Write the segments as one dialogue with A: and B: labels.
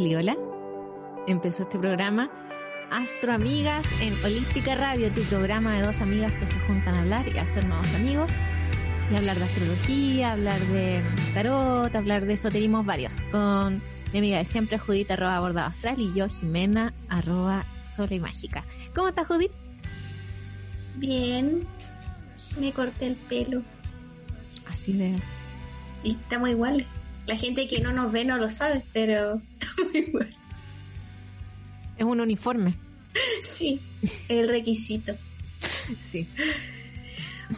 A: hola. Empezó este programa Astro Amigas en Holística Radio, tu programa de dos amigas que se juntan a hablar y a hacer nuevos amigos y hablar de astrología, hablar de tarot, hablar de esoterismos varios con mi amiga de siempre, Judith arroba bordado astral y yo, Jimena arroba sola y mágica. ¿Cómo estás, Judith?
B: Bien, me corté el pelo
A: Así de...
B: y estamos iguales. La gente que no nos ve no lo sabe, pero
A: Es un uniforme.
B: Sí, el requisito.
A: Sí.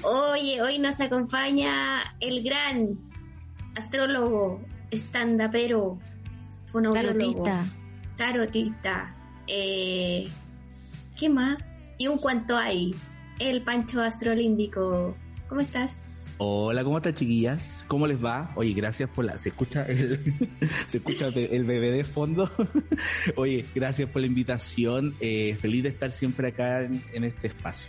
B: Oye, hoy nos acompaña el gran astrólogo, estandapero, fonoaudiólogo,
A: Tarotista.
B: tarotista, eh, ¿qué más? Y un cuanto hay, el Pancho Astrolímbico. ¿Cómo estás?
C: Hola, ¿cómo están chiquillas? ¿Cómo les va? Oye, gracias por la... ¿Se escucha el, ¿se escucha el bebé de fondo? Oye, gracias por la invitación. Eh, feliz de estar siempre acá en, en este espacio.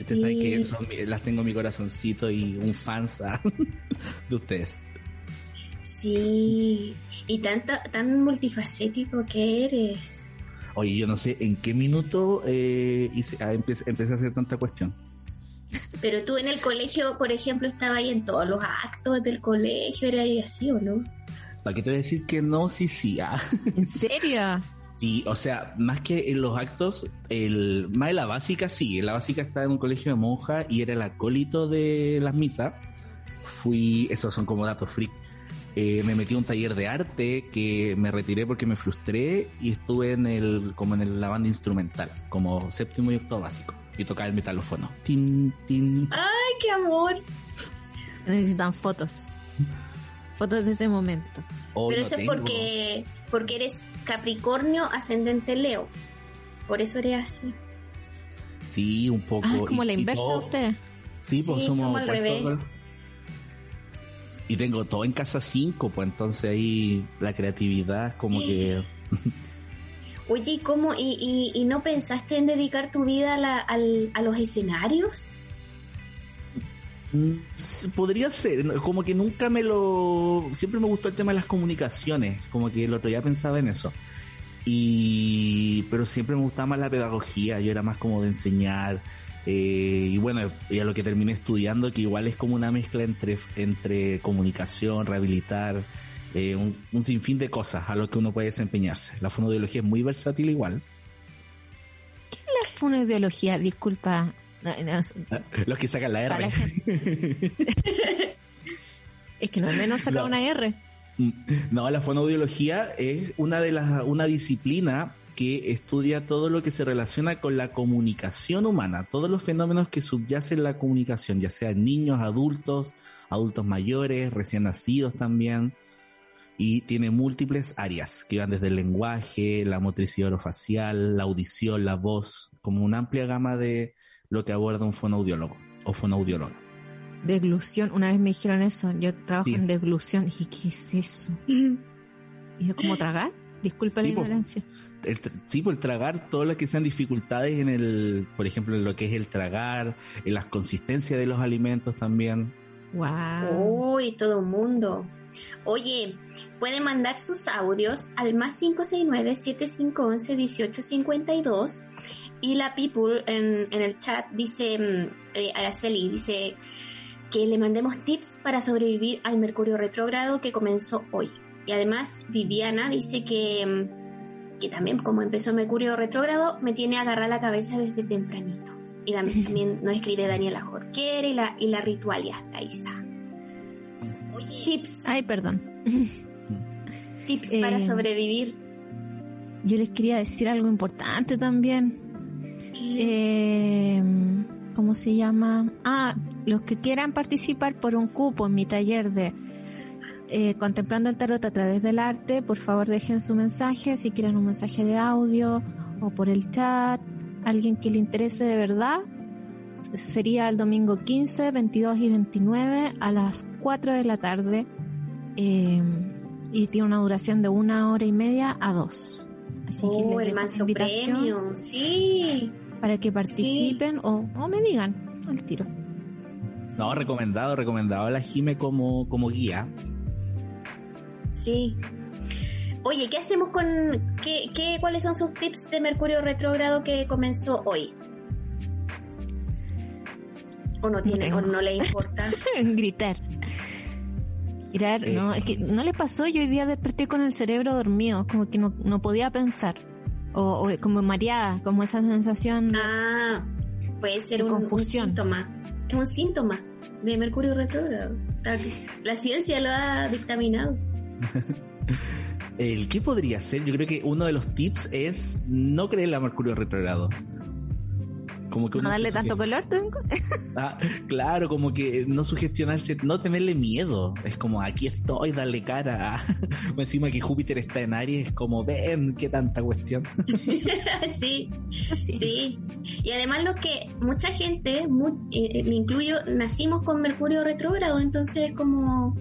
C: Ustedes saben que son las tengo en mi corazoncito y un fansa de ustedes.
B: Sí, y tanto, tan multifacético que eres.
C: Oye, yo no sé en qué minuto eh, hice- ah, empecé, empecé a hacer tanta cuestión.
B: Pero tú en el colegio, por ejemplo, estabas ahí en todos los actos del colegio, era ahí así o no?
C: ¿Para qué te voy a decir que no? Sí, sí. ah.
A: ¿En serio?
C: Sí, o sea, más que en los actos, el, más en la básica, sí, en la básica estaba en un colegio de monjas y era el acólito de las misas. Fui, esos son como datos freak. Eh, me metí a un taller de arte que me retiré porque me frustré y estuve en el, como en el- la banda instrumental, como séptimo y octavo básico. Y tocaba el metalófono. Tin, tin.
B: ¡Ay, qué amor!
A: Necesitan fotos. Fotos de ese momento.
B: Pero
C: no
B: eso es porque, porque eres Capricornio ascendente Leo. Por eso eres así.
C: Sí, un poco.
A: Ah, es como
C: Y-
A: la inversa de ustedes.
C: Sí, pues
B: Sí,
C: somos,
B: somos al
C: opuestos,
B: revés.
C: Y tengo todo en casa 5, pues entonces ahí la creatividad como que...
B: Oye, ¿y cómo? ¿Y, y, y no pensaste en dedicar tu vida a, la- al- a los escenarios?
C: Mm, Podría ser, como que nunca me lo... Siempre me gustó el tema de las comunicaciones, como que el otro día pensaba en eso. Y... Pero siempre me gustaba más la pedagogía, yo era más como de enseñar. eh, y bueno, y a lo que terminé estudiando, que igual es como una mezcla entre, entre comunicación, rehabilitar, eh, un, un sinfín de cosas a lo que uno puede desempeñarse. La fonoaudiología es muy versátil igual.
A: Fue una ideología, disculpa. No, no,
C: Los que sacan la
A: la
C: R.
A: es que no es menos sacar
C: No.
A: una R.
C: No, la fonoaudiología es una de las una disciplina que estudia todo lo que se relaciona con la comunicación humana, todos los fenómenos que subyacen la comunicación, ya sea en niños, adultos, adultos mayores, recién nacidos también, y tiene múltiples áreas que van desde el lenguaje, la motricidad orofacial, la audición, la voz, como una amplia gama de lo que aborda un fonoaudiólogo o fonoaudióloga.
A: Deglución. Una vez me dijeron eso. Yo trabajo
C: Sí.
A: en deglución. Y dije, ¿qué es eso? Y yo, ¿cómo tragar? Disculpa la
C: Sí,
A: ignorancia.
C: el sí, por tragar todo lo que sean dificultades en el, por ejemplo, en lo que es el tragar, en las consistencias de los alimentos también.
A: Wow.
B: Uy, todo un mundo. Oye, pueden mandar sus audios al más 569-7511-1852 y la people en, en el chat dice, mm, eh, Araceli, dice que le mandemos tips para sobrevivir al Mercurio retrógrado que comenzó hoy. Y además Viviana dice que, mm, que también como empezó Mercurio retrógrado me tiene a agarrar la cabeza desde tempranito. Y dam- también nos escribe Daniela Jorquera y la, y la Ritualia, la Isa. Oye, tips,
A: Ay, perdón.
B: tips
A: Eh,
B: para sobrevivir.
A: Yo les quería decir algo importante también. Eh, ¿cómo se llama? Ah, los que quieran participar por un cupo en mi taller de eh, Contemplando el Tarot a través del arte, por favor dejen su mensaje, si quieren un mensaje de audio o por el chat, alguien que le interese de verdad, sería el domingo 15, 22 y 29 a las 4 de la tarde eh, y tiene una duración de una hora y media a dos.
B: Así que oh, el manso premio, sí.
A: Para que participen o, o, me digan al tiro.
C: No, recomendado, recomendado a la Jime como, como guía.
B: Sí. Oye, ¿qué hacemos con qué, qué cuáles son sus tips de Mercurio retrógrado que comenzó hoy? ¿O no tiene o no le importa?
A: Gritar. Gritar, no, es que no le pasó, yo hoy día desperté con el cerebro dormido, como que no, no podía pensar. O, como mareada, como esa sensación de,
B: Ah, puede ser un, confusión. un síntoma. Es un síntoma de Mercurio retrógrado. La ciencia lo ha dictaminado.
C: ¿El qué podría ser? Yo creo que uno de los tips es no creer a Mercurio retrogrado.
A: Como que no darle tanto color.
C: ah, claro, como que no sugestionarse, no tenerle miedo. Es como aquí estoy, darle cara. Encima que Júpiter está en Aries, es como ven, qué tanta cuestión.
B: sí, sí, Y además lo que mucha gente, eh, me incluyo, nacimos con Mercurio retrógrado, entonces es como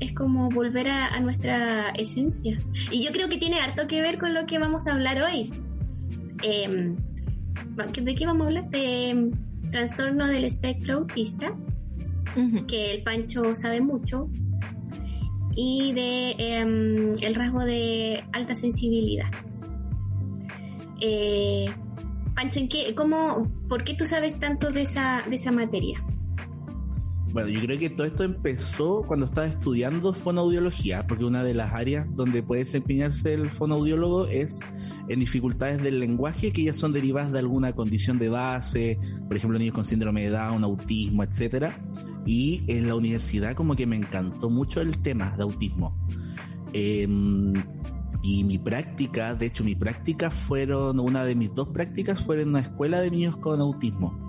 B: es como volver a, nuestra esencia. Y yo creo que tiene harto que ver con lo que vamos a hablar hoy. Em, ¿De qué vamos a hablar? De em, trastorno del espectro autista, que el Pancho sabe mucho, y de em, el rasgo de alta sensibilidad. Eh, Pancho, ¿en qué, cómo, ¿por qué tú sabes tanto de esa, de esa materia?
C: Bueno, yo creo que todo esto empezó cuando estaba estudiando fonoaudiología, porque una de las áreas donde puede desempeñarse el fonoaudiólogo es en dificultades del lenguaje que ya son derivadas de alguna condición de base, por ejemplo, niños con síndrome de Down, autismo, etcétera. Y en la universidad como que me encantó mucho el tema de autismo. Em, y mi práctica, de hecho mi práctica fueron, una de mis dos prácticas fueron en una escuela de niños con autismo.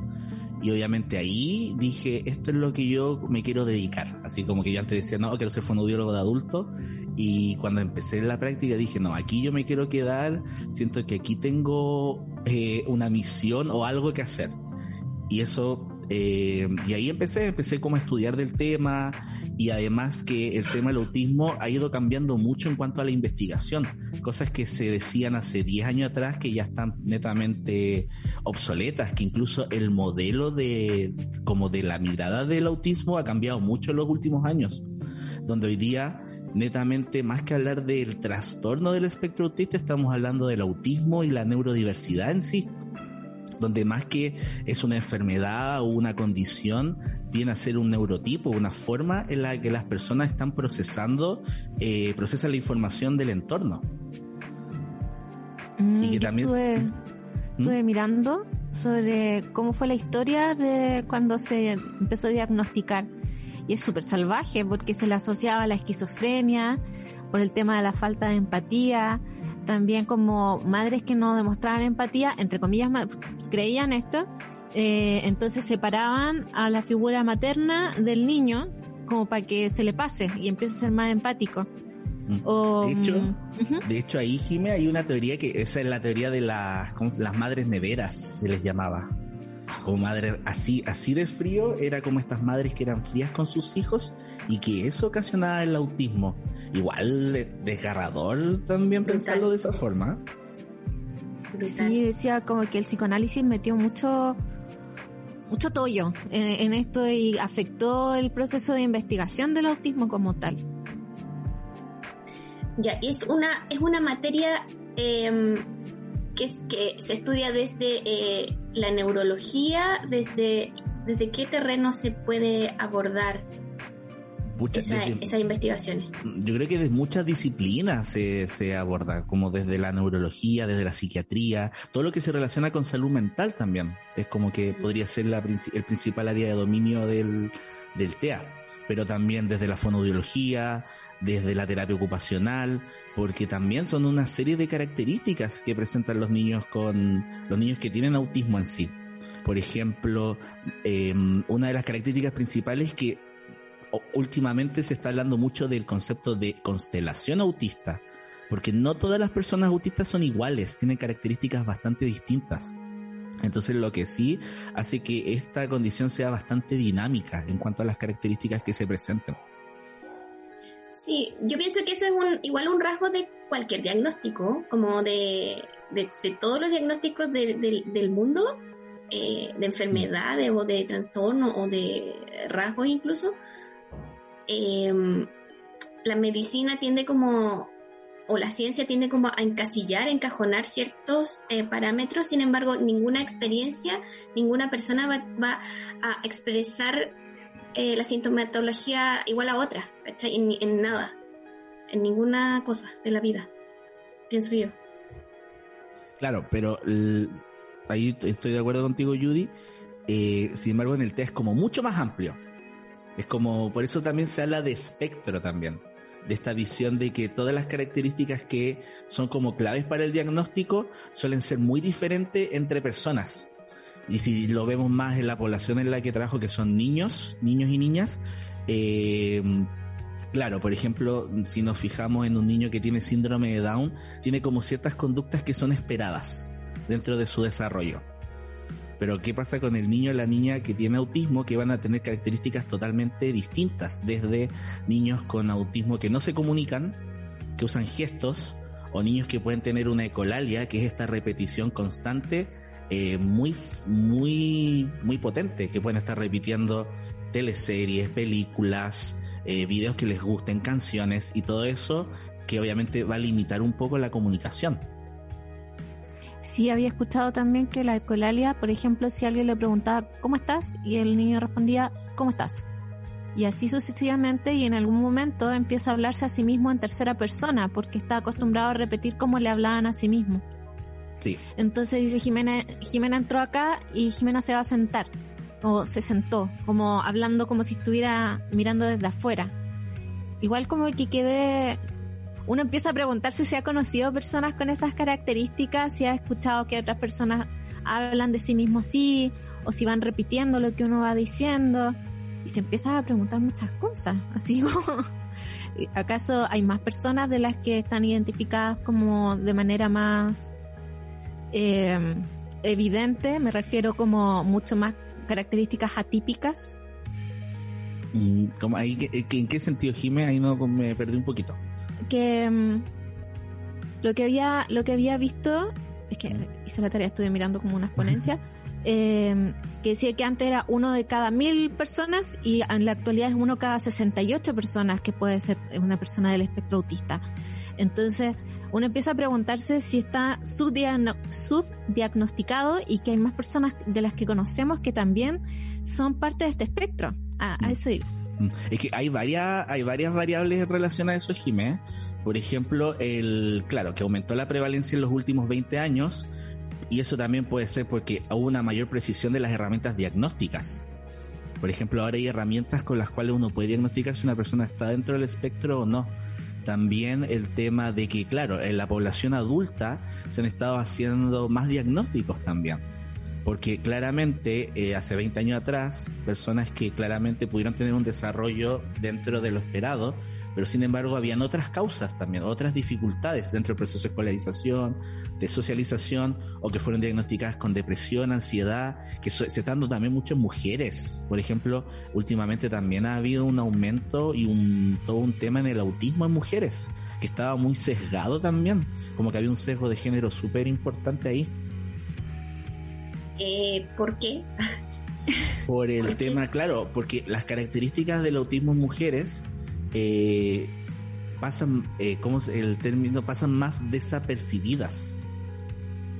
C: Y obviamente ahí dije, esto es lo que yo me quiero dedicar. Así como que yo antes decía, no, quiero ser fonoaudiólogo de adulto. Y cuando empecé la práctica dije, no, aquí yo me quiero quedar. Siento que aquí tengo eh, una misión o algo que hacer. Y eso eh, y ahí empecé, empecé como a estudiar del tema y además que el tema del autismo ha ido cambiando mucho en cuanto a la investigación. Cosas que se decían hace 10 años atrás que ya están netamente obsoletas, que incluso el modelo de, como de la mirada del autismo ha cambiado mucho en los últimos años, donde hoy día netamente más que hablar del trastorno del espectro autista, estamos hablando del autismo y la neurodiversidad en sí donde más que es una enfermedad o una condición, viene a ser un neurotipo, una forma en la que las personas están procesando, eh, procesan la información del entorno.
A: Mm, y que también... ¿Mm? Estuve, mirando sobre cómo fue la historia de cuando se empezó a diagnosticar. Y es súper salvaje porque se le asociaba a la esquizofrenia, por el tema de la falta de empatía, también como madres que no demostraban empatía, entre comillas, creían esto, eh, entonces separaban a la figura materna del niño como para que se le pase y empiece a ser más empático.
C: Mm. de, hecho, mm, de hecho, ahí, Jimé, hay una teoría que esa es la teoría de las, las madres neveras, se les llamaba. Como madres así, así de frío, era como estas madres que eran frías con sus hijos y que eso ocasionaba el autismo. Igual desgarrador también pensarlo de esa forma.
A: Sí, decía como que el psicoanálisis metió mucho mucho tollo en, esto y afectó el proceso de investigación del autismo como tal.
B: Ya, es una, es una materia em, que, que se estudia desde eh, la neurología, desde, desde qué terreno se puede abordar esas investigaciones.
C: Yo creo que de muchas disciplinas se, se aborda, como desde la neurología, desde la psiquiatría, todo lo que se relaciona con salud mental también. Es como que podría ser la, el principal área de dominio del, del TEA pero también desde la fonoaudiología, desde la terapia ocupacional, porque también son una serie de características que presentan los niños con los niños que tienen autismo en sí. Por ejemplo, em, una de las características principales es que últimamente se está hablando mucho del concepto de constelación autista, porque no todas las personas autistas son iguales, tienen características bastante distintas. Entonces lo que sí hace que esta condición sea bastante dinámica en cuanto a las características que se presenten.
B: Sí, yo pienso que eso es un, igual un rasgo de cualquier diagnóstico, como de, de, todos los diagnósticos del mundo, eh, de enfermedades o de trastorno o de rasgos incluso. Em, la medicina tiende como o la ciencia tiende como a encasillar, encajonar ciertos eh, parámetros, sin embargo, ninguna experiencia, ninguna persona va, a expresar eh, la sintomatología igual a otra, ¿cachai? En, nada, en ninguna cosa de la vida, pienso yo.
C: Claro, pero ahí estoy de acuerdo contigo, Judy. Eh, sin embargo, en el test es como mucho más amplio. Es como, por eso también se habla de espectro también de esta visión de que todas las características que son como claves para el diagnóstico suelen ser muy diferentes entre personas. Y si lo vemos más en la población en la que trabajo, que son niños, niños y niñas, eh, claro, por ejemplo, si nos fijamos en un niño que tiene síndrome de Down, tiene como ciertas conductas que son esperadas dentro de su desarrollo. Pero ¿qué pasa con el niño o la niña que tiene autismo que van a tener características totalmente distintas? Desde niños con autismo que no se comunican, que usan gestos, o niños que pueden tener una ecolalia, que es esta repetición constante, eh, muy, muy, muy potente, que pueden estar repitiendo teleseries, películas, eh, videos que les gusten, canciones y todo eso que obviamente va a limitar un poco la comunicación.
A: Sí, había escuchado también que la ecolalia, por ejemplo, si alguien le preguntaba ¿cómo estás? y el niño respondía ¿cómo estás? Y así sucesivamente y en algún momento empieza a hablarse a sí mismo en tercera persona porque está acostumbrado a repetir cómo le hablaban a sí mismo.
C: Sí.
A: Entonces dice Jimena, Jimena entró acá y Jimena se va a sentar o se sentó, como hablando como si estuviera mirando desde afuera. Igual como que quede uno empieza a preguntarse si ha conocido personas con esas características, si ha escuchado que otras personas hablan de sí mismos así, o si van repitiendo lo que uno va diciendo, y se empieza a preguntar muchas cosas, así como, ¿acaso hay más personas de las que están identificadas como de manera más eh, evidente? Me refiero como mucho más características atípicas.
C: Mm, ¿En qué sentido, Jimé? Ahí no me perdí un poquito
A: que mm, lo que había lo que había visto es que hice la tarea estuve mirando como unas ponencias em, que decía que antes era uno de cada mil personas y en la actualidad es uno cada 68 personas que puede ser una persona del espectro autista entonces uno empieza a preguntarse si está subdiagnosticado y que hay más personas de las que conocemos que también son parte de este espectro a, a mm. eso
C: Mm. Es que hay varias, hay varias variables en relación a eso, Jimé. Por ejemplo, el, claro, que aumentó la prevalencia en los últimos 20 años, y eso también puede ser porque hubo una mayor precisión de las herramientas diagnósticas. Por ejemplo, ahora hay herramientas con las cuales uno puede diagnosticar si una persona está dentro del espectro o no. También el tema de que, claro, en la población adulta se han estado haciendo más diagnósticos también porque claramente eh, hace 20 años atrás, personas que claramente pudieron tener un desarrollo dentro de lo esperado, pero sin embargo habían otras causas también, otras dificultades dentro del proceso de escolarización, de socialización, o que fueron diagnosticadas con depresión, ansiedad, que se están dando también muchas mujeres. Por ejemplo, últimamente también ha habido un aumento y un, todo un tema en el autismo en mujeres, que estaba muy sesgado también, como que había un sesgo de género súper importante ahí.
B: Eh, ¿Por qué?
C: Por el tema, claro, porque las características del autismo en mujeres eh, pasan, eh, ¿cómo el término? Pasan más desapercibidas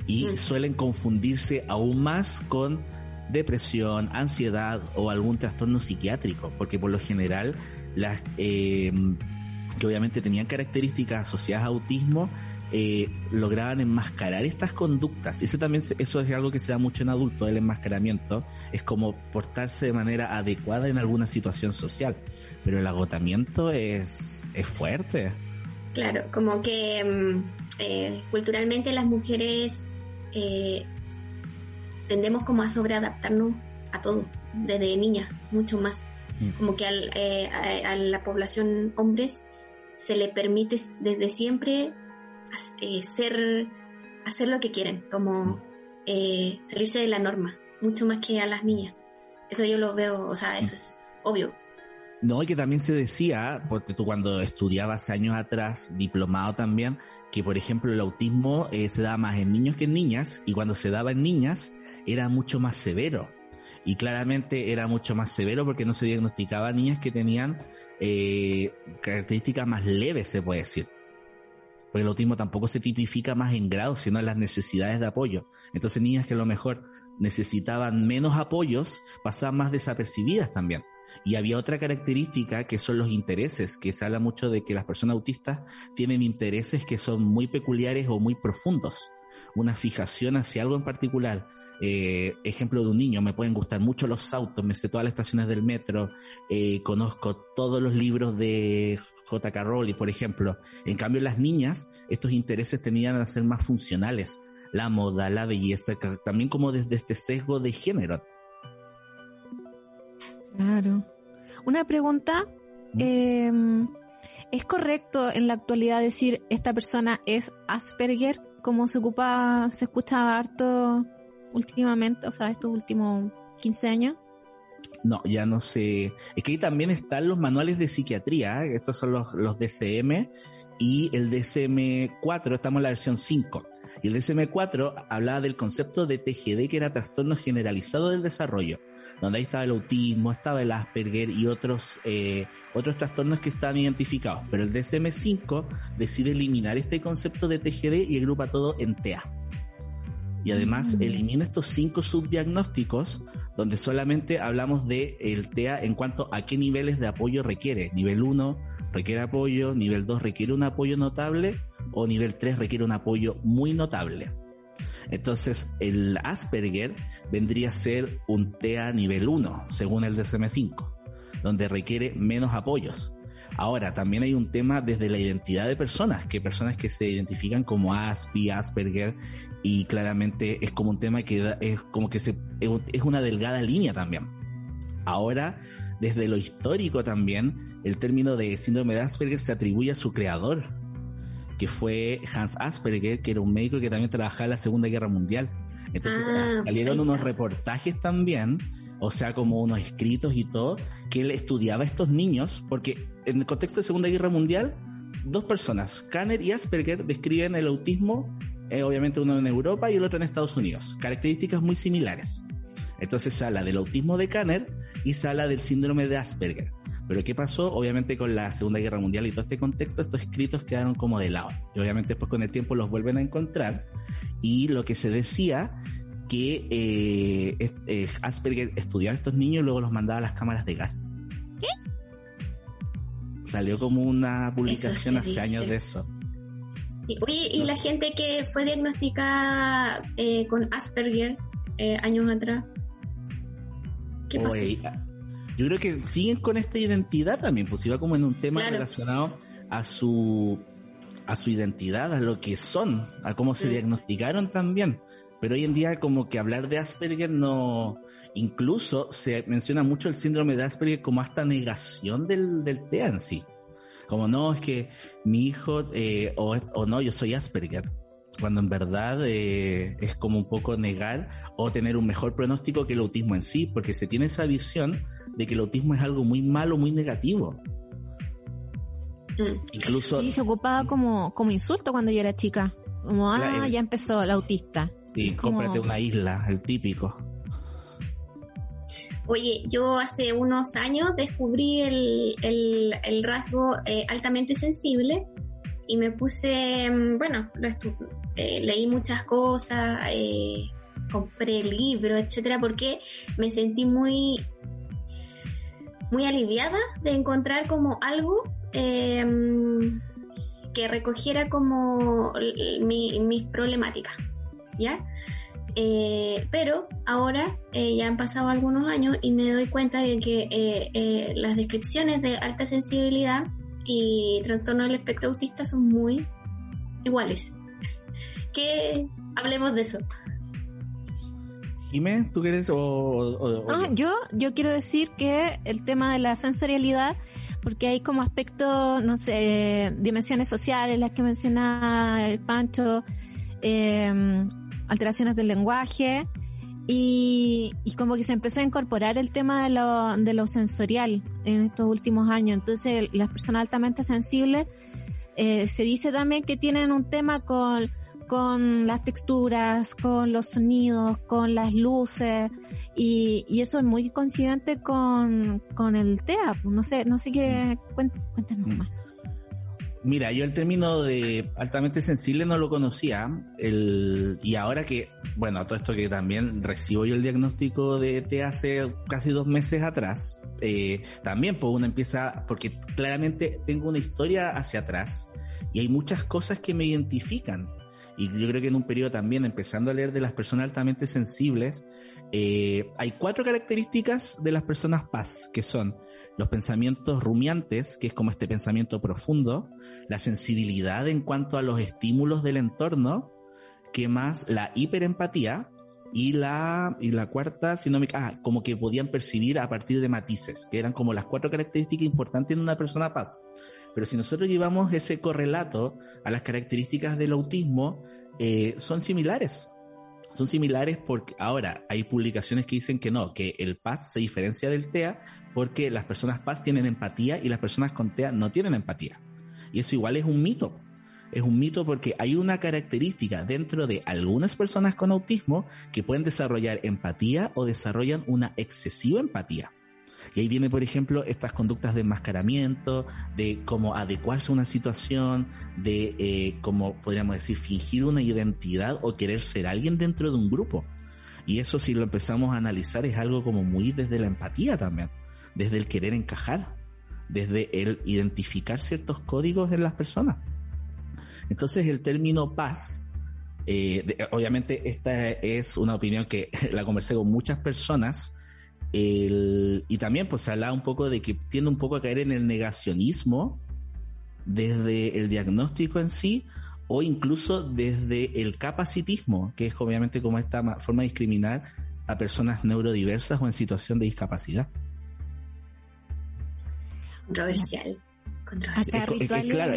C: y mm. suelen confundirse aún más con depresión, ansiedad o algún trastorno psiquiátrico, porque por lo general las eh, que obviamente tenían características asociadas a autismo eh, lograban enmascarar estas conductas. Y eso también eso es algo que se da mucho en adultos, el enmascaramiento. Es como portarse de manera adecuada en alguna situación social. Pero el agotamiento es, es fuerte.
B: Claro, como que mm, eh, culturalmente las mujeres eh, tendemos como a sobreadaptarnos a todo, desde niña, mucho más. Mm. Como que al, eh, a, la población hombres se le permite desde siempre eh, ser, hacer lo que quieren, como eh, salirse de la norma, mucho más que a las niñas. Eso yo lo veo, o sea, eso es obvio.
C: No, y que también se decía, porque tú cuando estudiabas años atrás, diplomado también, que por ejemplo el autismo eh, se da más en niños que en niñas, y cuando se daba en niñas era mucho más severo. Y claramente era mucho más severo porque no se diagnosticaba a niñas que tenían características más leves, se puede decir. Porque el autismo tampoco se tipifica más en grado, sino en las necesidades de apoyo. Entonces niñas que a lo mejor necesitaban menos apoyos pasaban más desapercibidas también. Y había otra característica que son los intereses, que se habla mucho de que las personas autistas tienen intereses que son muy peculiares o muy profundos. Una fijación hacia algo en particular. Eh, ejemplo de un niño, me pueden gustar mucho los autos, me sé todas las estaciones del metro, eh, conozco todos los libros de J.K. Rowling, por ejemplo. En cambio, las niñas, estos intereses tenían a ser más funcionales. La moda, la belleza, también como desde este sesgo de género.
A: Claro. Una pregunta. Em, ¿Es correcto en la actualidad decir esta persona es Asperger? Como se ocupa, se escucha harto últimamente, o sea, estos últimos 15 años.
C: No, ya no sé. Es que ahí también están los manuales de psiquiatría, ¿eh? estos son los, los DCM y el DCM4, estamos en la versión 5. Y el DCM4 hablaba del concepto de TGD, que era trastorno generalizado del desarrollo donde ahí estaba el autismo, estaba el Asperger y otros, eh, otros trastornos que estaban identificados. Pero el DSM-5 decide eliminar este concepto de TGD y agrupa todo en TA. Y además mm. elimina estos cinco subdiagnósticos donde solamente hablamos de el TEA en cuanto a qué niveles de apoyo requiere. Nivel 1 requiere apoyo, nivel 2 requiere un apoyo notable o nivel 3 requiere un apoyo muy notable. Entonces, el Asperger vendría a ser un TEA nivel 1, según el DSM-5, donde requiere menos apoyos. Ahora, también hay un tema desde la identidad de personas, que personas que se identifican como Aspi, Asperger, y claramente es como un tema que es como que se, es una delgada línea también. Ahora, desde lo histórico también, el término de síndrome de Asperger se atribuye a su creador, que fue Hans Asperger, que era un médico que también trabajaba en la Segunda Guerra Mundial. Entonces ah, salieron unos reportajes también, o sea, como unos escritos y todo, que él estudiaba a estos niños, porque en el contexto de Segunda Guerra Mundial, dos personas, Kanner y Asperger, describen el autismo, eh, obviamente uno en Europa y el otro en Estados Unidos, características muy similares. Entonces se habla del autismo de Kanner y se del síndrome de Asperger. Pero ¿qué pasó? Obviamente con la Segunda Guerra Mundial y todo este contexto, estos escritos quedaron como de lado. Y obviamente después con el tiempo los vuelven a encontrar. Y lo que se decía que eh, eh, Asperger estudiaba a estos niños y luego los mandaba a las cámaras de gas. ¿Qué? Salió como una publicación hace años de eso.
B: Oye, y la gente que fue diagnosticada eh, con Asperger años atrás,
C: ¿qué pasó? yo creo que siguen con esta identidad también, pues iba como en un tema relacionado a su a su identidad, a lo que son, a cómo se diagnosticaron también. Pero hoy en día como que hablar de Asperger no, incluso se menciona mucho el síndrome de Asperger como hasta negación del, del TEA en sí. Como no, es que mi hijo, eh, o, o no, yo soy Asperger cuando en verdad eh, es como un poco negar o tener un mejor pronóstico que el autismo en sí, porque se tiene esa visión de que el autismo es algo muy malo, muy negativo.
A: Mm. Incluso... Sí, se ocupaba como, como insulto cuando yo era chica. Como, ah, ya empezó el autista.
C: Sí, cómprate una isla, el típico.
B: Oye, yo hace unos años descubrí el, el, rasgo eh, altamente sensible y me puse, mm, bueno, lo eh, leí muchas cosas, eh, compré libros, etcétera, porque me sentí muy, muy aliviada de encontrar como algo em, que recogiera como mis problemáticas, ¿ya? Eh, pero ahora ya han pasado algunos años y me doy cuenta de que las descripciones de alta sensibilidad y trastorno del espectro autista son muy iguales. Que hablemos de eso.
C: Jimé, ¿tú quieres o,
A: yo? yo quiero decir que el tema de la sensorialidad, porque hay como aspectos, no sé, dimensiones sociales, las que menciona el Pancho, alteraciones del lenguaje, y, como que se empezó a incorporar el tema de lo, de lo sensorial en estos últimos años. Entonces, las personas altamente sensibles, eh, se dice también que tienen un tema con con las texturas, con los sonidos, con las luces y, y eso es muy coincidente con, con el TEA. No sé, no sé qué, cuéntanos mm. más.
C: Mira, yo el término de altamente sensible no lo conocía, el, y ahora que, bueno, todo esto que también recibo yo el diagnóstico de TEA hace casi dos meses atrás, eh, también pues uno empieza, porque claramente tengo una historia hacia atrás, y hay muchas cosas que me identifican. Y yo creo que en un periodo también, empezando a leer de las personas altamente sensibles, eh, hay cuatro características de las personas paz, que son los pensamientos rumiantes, que es como este pensamiento profundo, la sensibilidad en cuanto a los estímulos del entorno, que más la hiperempatía, y la, y la cuarta, si no me ah, como que podían percibir a partir de matices, que eran como las cuatro características importantes en una persona paz. Pero si nosotros llevamos ese correlato a las características del autismo, eh, son similares. Son similares porque ahora hay publicaciones que dicen que no, que el PAS se diferencia del TEA porque las personas PAS tienen empatía y las personas con TEA no tienen empatía. Y eso igual es un mito. Es un mito porque hay una característica dentro de algunas personas con autismo que pueden desarrollar empatía o desarrollan una excesiva empatía. Y ahí viene, por ejemplo, estas conductas de enmascaramiento, de cómo adecuarse a una situación, de eh, cómo podríamos decir, fingir una identidad o querer ser alguien dentro de un grupo. Y eso si lo empezamos a analizar es algo como muy desde la empatía también, desde el querer encajar, desde el identificar ciertos códigos en las personas. Entonces el término paz, eh, obviamente esta es una opinión que la conversé con muchas personas el, y también pues se habla un poco de que tiende un poco a caer en el negacionismo desde el diagnóstico en sí o incluso desde el capacitismo, que es obviamente como esta forma de discriminar a personas neurodiversas o en situación de discapacidad.
B: Controversial
C: claro,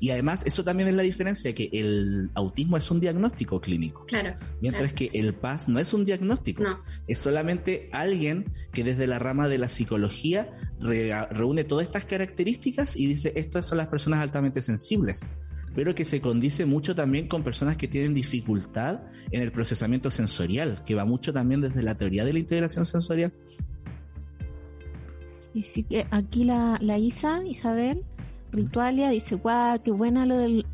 C: y además eso también es la diferencia, que el autismo es un diagnóstico clínico.
B: Claro.
C: Mientras que el PAS no es un diagnóstico. Es solamente alguien que desde la rama de la psicología reúne todas estas características y dice, estas son las personas altamente sensibles pero que se condice mucho también con personas que tienen dificultad en el procesamiento sensorial, que va mucho también desde la teoría de la integración sensorial
A: y sí que aquí la, la Isa, Isabel, Ritualia, dice, guau, qué buena lo del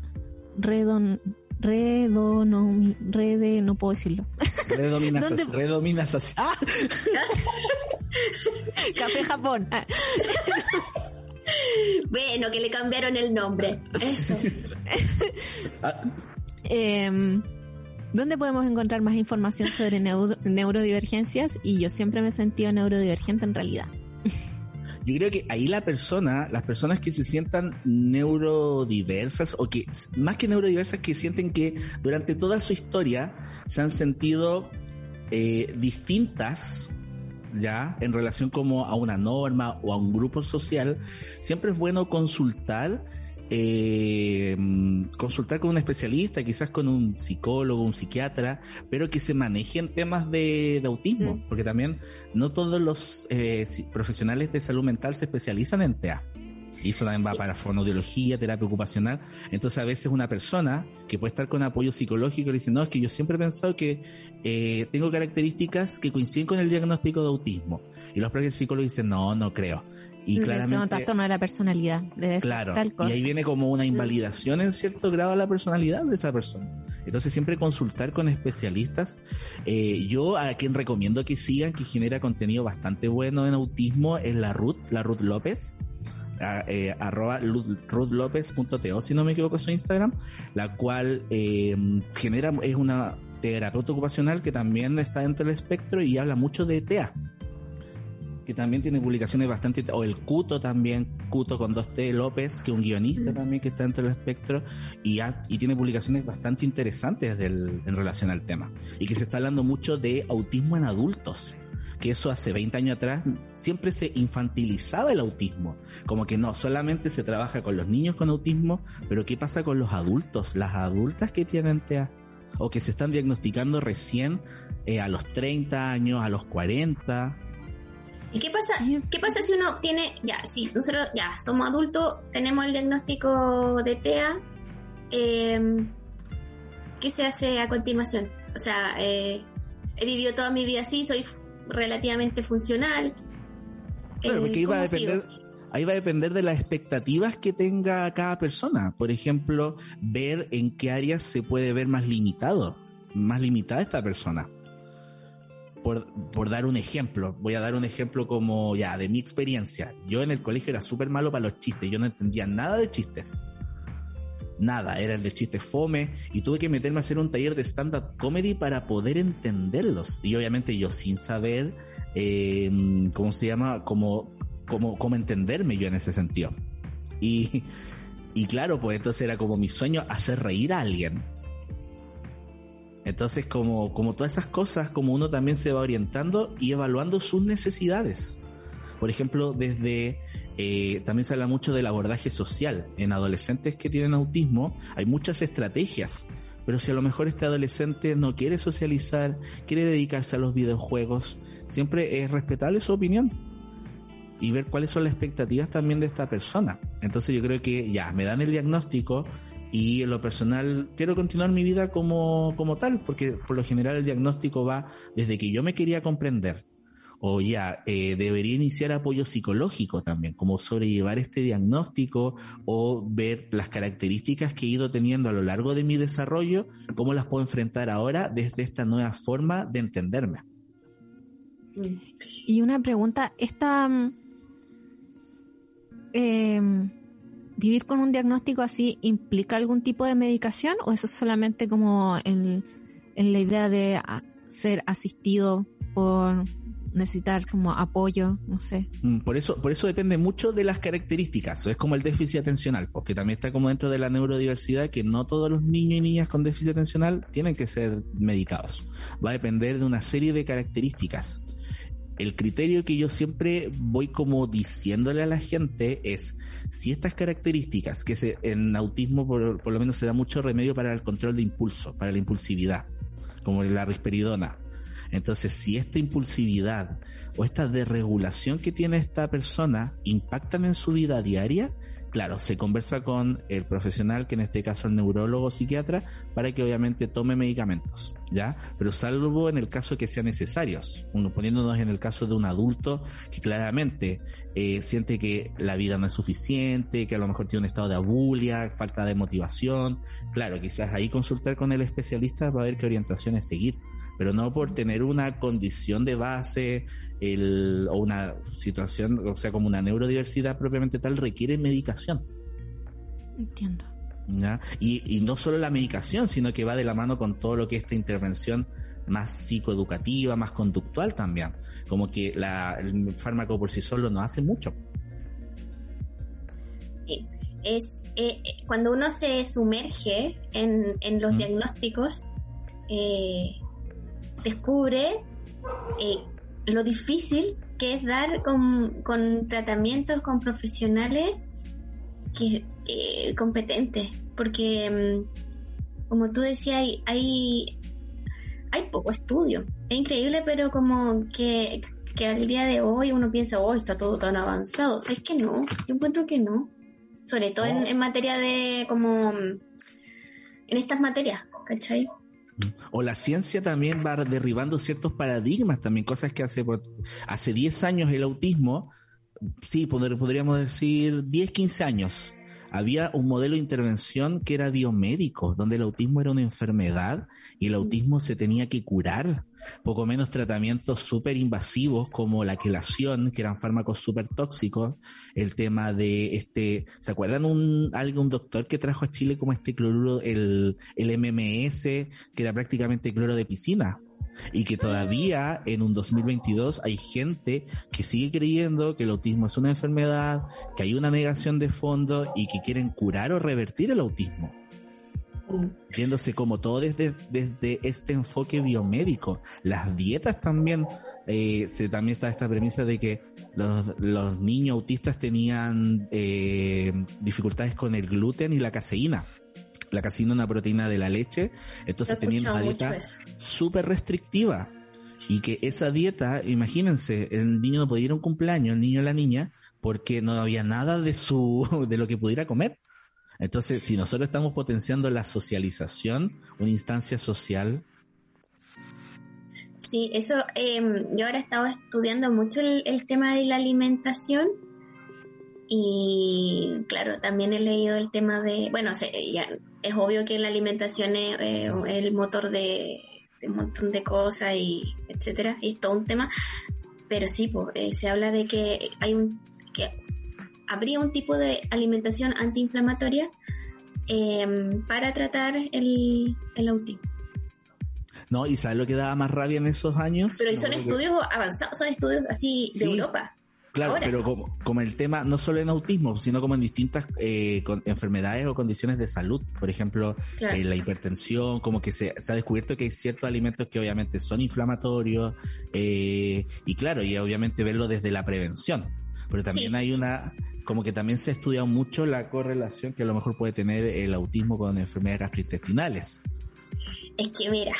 A: redon, redonomi, rede, no puedo decirlo.
C: Redominación. Redominación. ¡Ah!
A: Café Japón.
B: bueno, que le cambiaron el nombre. Eso.
A: Em, ¿Dónde podemos encontrar más información sobre neurodivergencias? Y yo siempre me he sentido neurodivergente en realidad.
C: Yo creo que ahí la persona, las personas que se sientan neurodiversas o que más que neurodiversas que sienten que durante toda su historia se han sentido eh, distintas ya en relación como a una norma o a un grupo social, siempre es bueno consultar eh, consultar con un especialista, quizás con un psicólogo, un psiquiatra, pero que se manejen temas de, autismo, mm. porque también no todos los eh, profesionales de salud mental se especializan en TEA. Y eso también va para fonoaudiología, terapia ocupacional. Entonces a veces una persona que puede estar con apoyo psicológico le dice, no, es que yo siempre he pensado que eh, tengo características que coinciden con el diagnóstico de autismo. Y los propios psicólogos dicen, no, no creo. Y claramente,
A: un trastorno de la personalidad. Debe
C: claro, y ahí viene como una invalidación en cierto grado a la personalidad de esa persona. Entonces siempre consultar con especialistas. Eh, yo a quien recomiendo que sigan, que genera contenido bastante bueno en autismo, es la Ruth, la Ruth López. eh, arroba ruthlopez.to si no me equivoco su Instagram la cual eh, genera es una terapeuta ocupacional que también está dentro del espectro y habla mucho de TEA que también tiene publicaciones bastante, o el Cuto también, discuto con Doste López, que es un guionista también que está dentro del espectro y, y tiene publicaciones bastante interesantes del, en relación al tema. Y que se está hablando mucho de autismo en adultos que eso hace 20 años atrás siempre se infantilizaba el autismo. Como que no, solamente se trabaja con los niños con autismo, pero ¿qué pasa con los adultos? Las adultas que tienen TEA o que se están diagnosticando recién eh, a los 30 años, a los 40.
B: ¿Y qué pasa? ¿Qué pasa si uno tiene, ya, sí, nosotros ya somos adultos, tenemos el diagnóstico de TEA, em, ¿qué se hace a continuación? O sea, eh, he vivido toda mi vida así, soy relativamente funcional.
C: Claro, porque iba a depender, ahí va a depender de las expectativas que tenga cada persona. Por ejemplo, ver en qué áreas se puede ver más limitado, más limitada esta persona. Por, por dar un ejemplo, voy a dar un ejemplo como ya de mi experiencia. Yo en el colegio era súper malo para los chistes, yo no entendía nada de chistes nada, era el de chistes fome y tuve que meterme a hacer un taller de stand-up comedy para poder entenderlos. Y obviamente yo sin saber eh, cómo se llama, cómo, cómo, cómo entenderme yo en ese sentido. Y, y claro, pues entonces era como mi sueño hacer reír a alguien. Entonces, como, como todas esas cosas, como uno también se va orientando y evaluando sus necesidades. Por ejemplo, desde eh, también se habla mucho del abordaje social. En adolescentes que tienen autismo hay muchas estrategias, pero si a lo mejor este adolescente no quiere socializar, quiere dedicarse a los videojuegos, siempre es respetable su opinión y ver cuáles son las expectativas también de esta persona. Entonces yo creo que ya, me dan el diagnóstico y en lo personal quiero continuar mi vida como, como tal, porque por lo general el diagnóstico va desde que yo me quería comprender, o ya eh, debería iniciar apoyo psicológico también, como sobrellevar este diagnóstico o ver las características que he ido teniendo a lo largo de mi desarrollo, cómo las puedo enfrentar ahora desde esta nueva forma de entenderme.
A: Y una pregunta, ¿esta eh, vivir con un diagnóstico así implica algún tipo de medicación o eso es solamente como en, en la idea de ser asistido por necesitar como apoyo, no sé.
C: Mm, por eso, por eso depende mucho de las características. Es como el déficit atencional, porque también está como dentro de la neurodiversidad que no todos los niños y niñas con déficit atencional tienen que ser medicados. Va a depender de una serie de características. El criterio que yo siempre voy como diciéndole a la gente es si estas características, que se, en autismo por, por lo menos se da mucho remedio para el control de impulso, para la impulsividad, como la risperidona, entonces, si esta impulsividad o esta desregulación que tiene esta persona impactan en su vida diaria, claro, se conversa con el profesional, que en este caso el neurólogo o psiquiatra, para que obviamente tome medicamentos, ¿ya? Pero salvo en el caso que sean necesarios, uno poniéndonos en el caso de un adulto que claramente eh, siente que la vida no es suficiente, que a lo mejor tiene un estado de abulia, falta de motivación, claro, quizás ahí consultar con el especialista para ver qué orientaciones seguir pero no por tener una condición de base el, o una situación, o sea, como una neurodiversidad propiamente tal, requiere medicación.
A: Entiendo.
C: Y, y no solo la medicación, sino que va de la mano con todo lo que es esta intervención más psicoeducativa, más conductual también. Como que la, el fármaco por sí solo no hace mucho.
B: Sí, es eh, eh, cuando uno se sumerge en, en los diagnósticos, eh, descubre eh, lo difícil que es dar con, con tratamientos con profesionales que eh, competentes, porque mm, como tú decías, hay, hay, hay poco estudio. Es increíble, pero como que, que al día de hoy uno piensa, oh, está todo tan avanzado. O sea, es que no, yo encuentro que no. Sobre todo en, en materia de como en estas materias, ¿cachai?
C: O la ciencia también va derribando ciertos paradigmas, también cosas que hace, hace 10 años el autismo, sí, podríamos decir 10, 15 años, había un modelo de intervención que era biomédico, donde el autismo era una enfermedad y el autismo se tenía que curar. Poco menos tratamientos súper invasivos como la quelación, que eran fármacos súper tóxicos. El tema de este, ¿se acuerdan un, algún doctor que trajo a Chile como este cloruro, el, el MMS, que era prácticamente cloro de piscina? Y que todavía en un 2022 hay gente que sigue creyendo que el autismo es una enfermedad, que hay una negación de fondo y que quieren curar o revertir el autismo. Viéndose como todo desde, desde este enfoque biomédico. Las dietas también, eh, se, también está esta premisa de que los, los niños autistas tenían eh, dificultades con el gluten y la caseína la caseína es una proteína de la leche, entonces tenían una dieta súper restrictiva. Y que esa dieta, imagínense, el niño no podía ir a un cumpleaños, el niño o la niña, porque no había nada de su, de lo que pudiera comer. Entonces, si nosotros estamos potenciando la socialización, una instancia social.
B: Sí, eso, eh, yo ahora estaba estudiando mucho el, tema de la alimentación y claro, también he leído el tema de, bueno, ya, es obvio que la alimentación es eh, el motor de, un montón de cosas y etcétera, y es todo un tema, pero sí, pues, se habla de que hay un, que habría un tipo de alimentación antiinflamatoria em, para tratar el, autismo.
C: No, y ¿sabes lo que daba más rabia en esos años?
B: Pero son estudios avanzados, son estudios así de Europa.
C: Claro, pero como, como el tema, no solo en autismo, sino como en distintas eh, enfermedades o condiciones de salud. Por ejemplo, eh, la hipertensión, como que se, se, ha descubierto que hay ciertos alimentos que obviamente son inflamatorios, eh, y claro, y obviamente verlo desde la prevención pero también hay una, como que también se ha estudiado mucho la correlación que a lo mejor puede tener el autismo con enfermedades gastrointestinales.
B: Es que mira,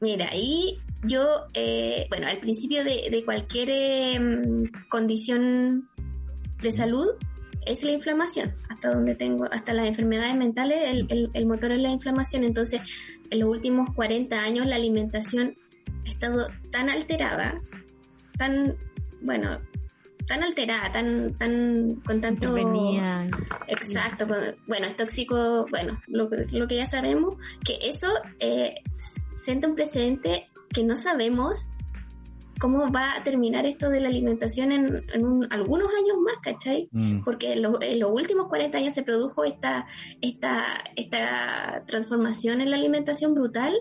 B: mira, ahí yo, eh, bueno, al principio de, cualquier em, condición de salud es la inflamación, hasta donde tengo, hasta las enfermedades mentales, el, el, el motor es la inflamación, entonces en los últimos 40 años la alimentación ha estado tan alterada, tan, bueno, tan alterada, tan, tan, con tanto...
A: Venía.
B: Exacto, bueno, es tóxico, bueno, lo, lo que ya sabemos, que eso eh, siente un precedente que no sabemos cómo va a terminar esto de la alimentación en, algunos años más, ¿cachai? Mm. Porque en, en, los últimos 40 años se produjo esta, esta, esta transformación en la alimentación brutal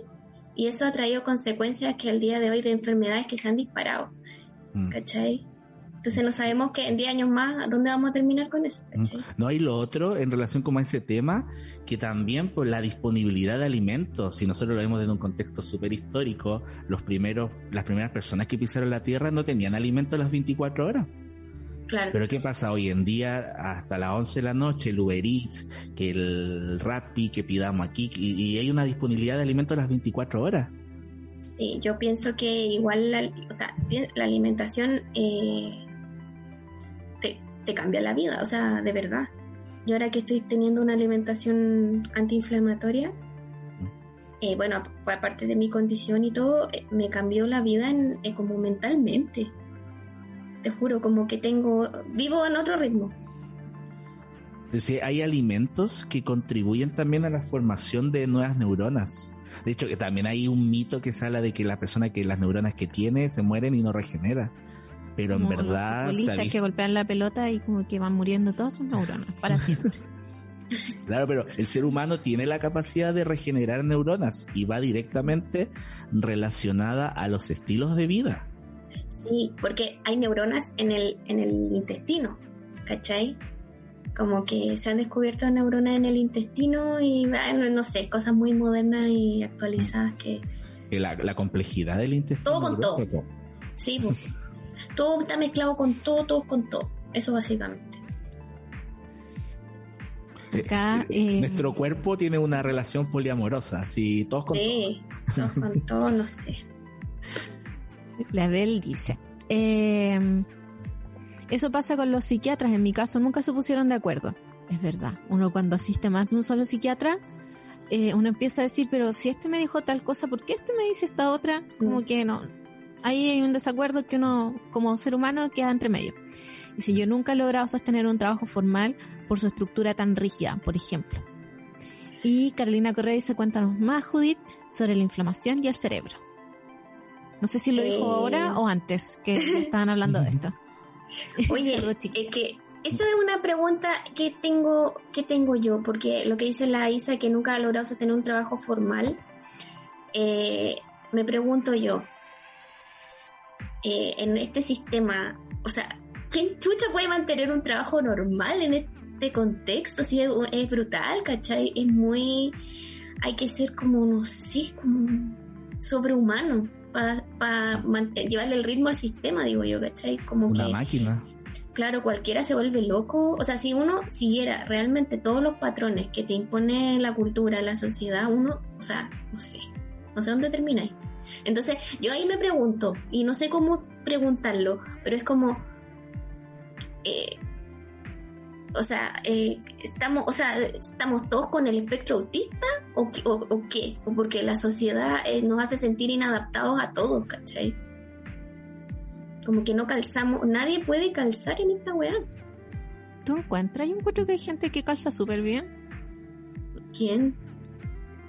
B: y eso ha traído consecuencias que al día de hoy de enfermedades que se han disparado, mm. ¿cachai? Entonces no sabemos que en 10 años más, ¿dónde vamos a terminar con eso?
C: No, hay lo otro en relación con ese tema, que también por la disponibilidad de alimentos, si nosotros lo vemos desde un contexto súper histórico, los primeros, las primeras personas que pisaron la tierra no tenían alimentos las 24 horas.
B: Claro.
C: Pero ¿qué pasa hoy en día hasta las 11 de la noche, el Uber Eats, que el Rappi, que pidamos aquí, y, hay una disponibilidad de alimentos las 24 horas?
B: Sí, yo pienso que igual, la, o sea, la alimentación eh, te cambia la vida, o sea, de verdad. Y ahora que estoy teniendo una alimentación antiinflamatoria, eh, bueno, aparte de mi condición y todo, eh, me cambió la vida en, eh, como mentalmente. Te juro, como que tengo, vivo en otro ritmo.
C: Sí, hay alimentos que contribuyen también a la formación de nuevas neuronas. De hecho, que también hay un mito que se habla de que la persona que las neuronas que tiene se mueren y no regenera pero en verdad...
A: Los que golpean la pelota y como que van muriendo todas sus neuronas para siempre.
C: Claro, pero el ser humano tiene la capacidad de regenerar neuronas y va directamente relacionada a los estilos de vida.
B: Sí, porque hay neuronas en el, en el intestino, ¿cachai? Como que se han descubierto neuronas en el intestino y, no sé, cosas muy modernas y actualizadas que...
C: La, la complejidad del intestino.
B: Todo con todo. Sí, pues. todo está mezclado con todo, todo con todo. Eso básicamente.
A: Acá,
C: eh, eh, Nuestro cuerpo tiene una relación poliamorosa, si todos con
B: sí, todos con todo, no sé.
A: La Bel dice, em, eso pasa con los psiquiatras, en mi caso nunca se pusieron de acuerdo. Es verdad, uno cuando asiste más de un solo psiquiatra, eh, uno empieza a decir, pero si este me dijo tal cosa, ¿por qué este me dice esta otra? Como mm. que no, ahí hay un desacuerdo que uno como ser humano queda entre medio. Y si yo nunca he logrado sostener un trabajo formal por su estructura tan rígida, por ejemplo. Y Carolina Correa dice, cuéntanos más, Judith, sobre la inflamación y el cerebro. No sé si lo dijo eh. ahora o antes, que estaban hablando de esto.
B: Oye, es que eso es una pregunta que tengo, que tengo yo, porque lo que dice la Isa, que nunca ha logrado sostener un trabajo formal, eh, me pregunto yo, eh, en este sistema, o sea, ¿quién chucha puede mantener un trabajo normal en este contexto? Sí, es, es brutal, ¿cachai? Es muy, hay que ser como, no sé, como sobrehumano para llevarle el ritmo al sistema, digo yo, ¿cachai? Como
C: Una
B: que,
C: máquina.
B: claro, cualquiera se vuelve loco. O sea, si uno siguiera realmente todos los patrones que te impone la cultura, la sociedad, uno, o sea, no sé, no sé dónde termina ahí. Entonces, yo ahí me pregunto, y no sé cómo preguntarlo, pero es como, eh, o sea, eh, estamos, o sea, estamos todos con el espectro autista o, qué- o, o qué, o porque la sociedad eh, nos hace sentir inadaptados a todos, ¿cachai? Como que no calzamos, nadie puede calzar en esta weá.
A: ¿Tú encuentras? Yo encuentro que hay gente que calza súper bien.
B: ¿Quién?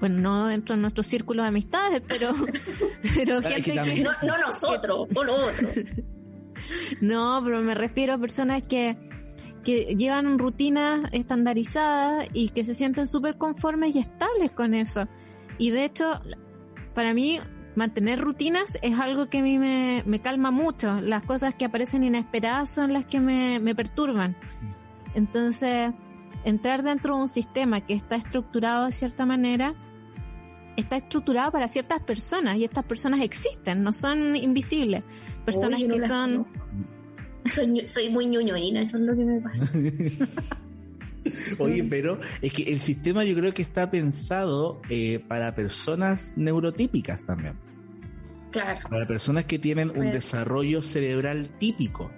A: Bueno, no dentro de nuestro círculo de amistades, pero, pero
C: que
A: gente que...
B: No, no nosotros, o lo otro.
A: No, pero me refiero a personas que, que llevan rutinas estandarizadas y que se sienten súper conformes y estables con eso. Y de hecho, para mí, mantener rutinas es algo que a mí me, me calma mucho. Las cosas que aparecen inesperadas son las que me, me perturban. Entonces, entrar dentro de un sistema que está estructurado de cierta manera, está estructurado para ciertas personas y estas personas existen, no son invisibles. Personas
B: Uy, yo no
A: que son...
B: Soy, muy ñoñoína, eso es lo que me pasa.
C: Oye, pero es que el sistema yo creo que está pensado eh, para personas neurotípicas también.
B: Claro.
C: Para personas que tienen un
B: Bueno.
C: desarrollo cerebral típico.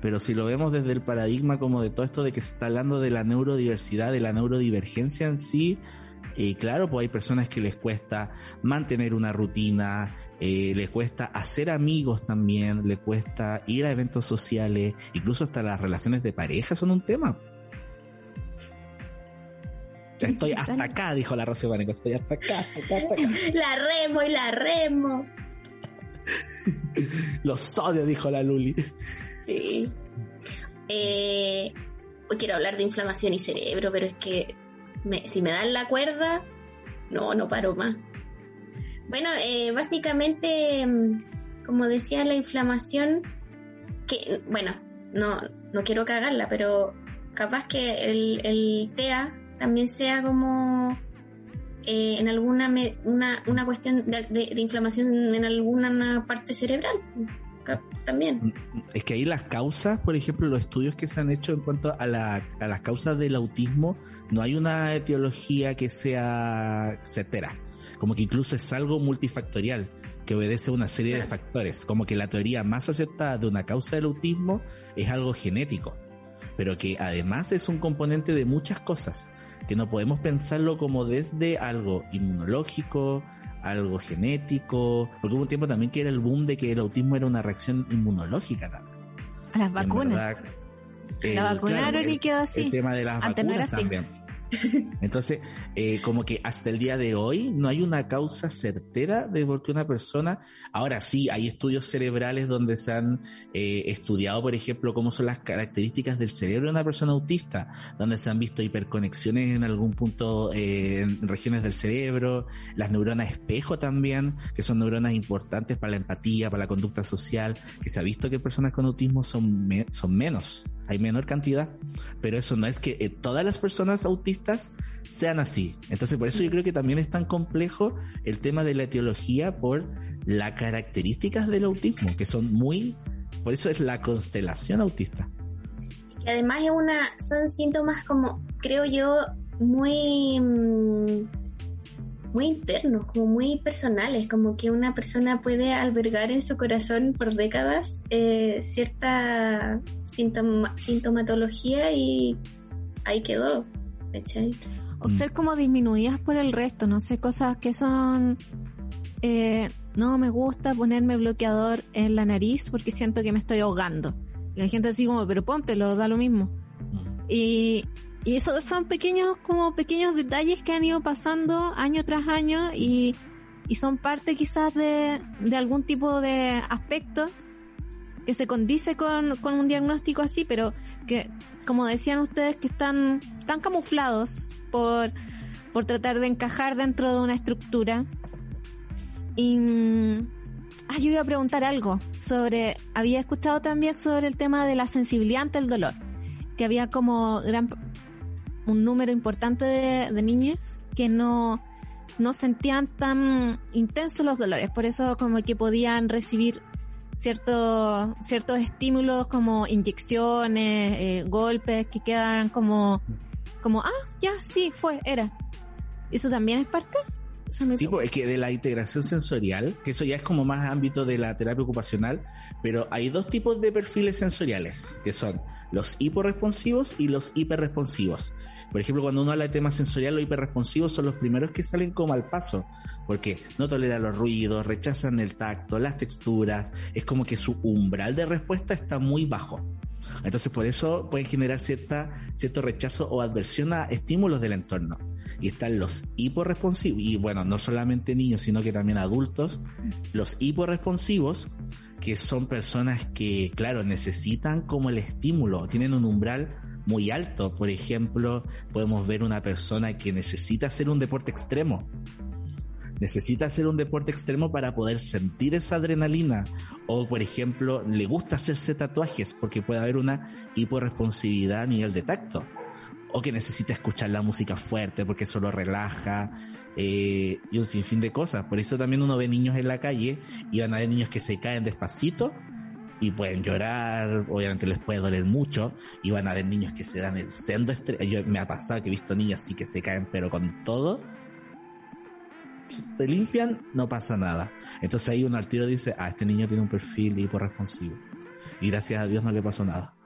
C: Pero si lo vemos desde el paradigma como de todo esto de que se está hablando de la neurodiversidad, de la neurodivergencia en sí, eh, claro, pues hay personas que les cuesta mantener una rutina, eh, les cuesta hacer amigos también, les cuesta ir a eventos sociales, incluso hasta las relaciones de pareja son un tema. Estoy hasta acá, dijo la Rocío Paneco, estoy hasta acá, hasta acá, hasta acá.
B: La remo y la remo.
C: Los odio, dijo la Luli.
B: Sí. Eh, hoy quiero hablar de inflamación y cerebro, pero es que me- si me dan la cuerda, no, no paro más. Bueno, eh, básicamente, mm, como decía, la inflamación, que, bueno, no, no quiero cagarla, pero capaz que el, el TEA también sea como eh, en alguna me- una, una cuestión de, de- de inflamación en alguna parte cerebral. También.
C: Es que ahí las causas, por ejemplo, los estudios que se han hecho en cuanto a, la, a las causas del autismo, no hay una etiología que sea certera. Como que incluso es algo multifactorial, que obedece a una serie de factores. Como que la teoría más aceptada de una causa del autismo es algo genético, pero que además es un componente de muchas cosas, que no podemos pensarlo como desde algo inmunológico, algo genético, porque hubo un tiempo también que era el boom de que el autismo era una reacción inmunológica también.
A: A las vacunas.
C: verdad,
A: La
C: el-
A: vacunaron
C: claro,
A: y quedó así.
C: El tema de las
A: Antes no era
C: vacunas
A: así.
C: también. Entonces, eh, como que hasta el día de hoy no hay una causa certera de por qué una persona, ahora sí, hay estudios cerebrales donde se han eh, estudiado, por ejemplo, cómo son las características del cerebro de una persona autista, donde se han visto hiperconexiones en algún punto eh, en regiones del cerebro, las neuronas espejo también, que son neuronas importantes para la empatía, para la conducta social, que se ha visto que personas con autismo son, me- son menos, hay menor cantidad, pero eso no es que eh, todas las personas autistas sean así. Entonces, por eso yo creo que también es tan complejo el tema de la etiología por las características del autismo, que son muy, por eso es la constelación autista.
B: Además es una, son síntomas como, creo yo, muy, mm, muy internos, como muy personales, como que una persona puede albergar en su corazón por décadas eh, cierta sintoma- sintomatología y ahí quedó. ¿cachai?
A: O
C: Mm.
A: ser como disminuidas por el resto, no sé, cosas que son... eh, no me gusta ponerme bloqueador en la nariz porque siento que me estoy ahogando. Y la gente así como, pero póntelo, da lo mismo. Y, y esos son pequeños, como pequeños detalles que han ido pasando año tras año y, y son parte quizás de, de algún tipo de aspecto que se condice con, con un diagnóstico así, pero que, como decían ustedes, que están tan camuflados por, por tratar de encajar dentro de una estructura. Y ah, yo iba a preguntar algo sobre, había escuchado también sobre el tema de la sensibilidad ante el dolor, que había como gran un número importante de, de niñas que no no sentían tan intensos los dolores, por eso como que podían recibir ciertos ciertos estímulos como inyecciones, eh, golpes que quedan como como ah ya sí fue era eso también es parte
C: Sí, pues es que de la integración sensorial, que eso ya es como más ámbito de la terapia ocupacional, pero hay dos tipos de perfiles sensoriales, que son los hiporresponsivos y los hiperresponsivos. Por ejemplo, cuando uno habla de temas sensoriales, los hiperresponsivos son los primeros que salen como al paso, porque no toleran los ruidos, rechazan el tacto, las texturas, es como que su umbral de respuesta está muy bajo. Entonces por eso pueden generar cierta, cierto rechazo o adversión a estímulos del entorno. Y están los hiporresponsivos, y bueno, no solamente niños, sino que también adultos, los hiporresponsivos, que son personas que, claro, necesitan como el estímulo, tienen un umbral muy alto. Por ejemplo, podemos ver una persona que necesita hacer un deporte extremo. Necesita hacer un deporte extremo para poder sentir esa adrenalina. O, por ejemplo, le gusta hacerse tatuajes porque puede haber una hiporresponsividad a nivel de tacto. O que necesita escuchar la música fuerte porque eso lo relaja. Eh, y un sinfín de cosas. Por eso también uno ve niños en la calle y van a ver niños que se caen despacito y pueden llorar, obviamente les puede doler mucho, y van a ver niños que se dan el sendo estrés. Yo me ha pasado que he visto niños así que se caen, pero con todo. Se limpian, no pasa nada. Entonces ahí uno al tiro dice, ah, este niño tiene un perfil hiporresponsivo. Y gracias a Dios no le pasó nada.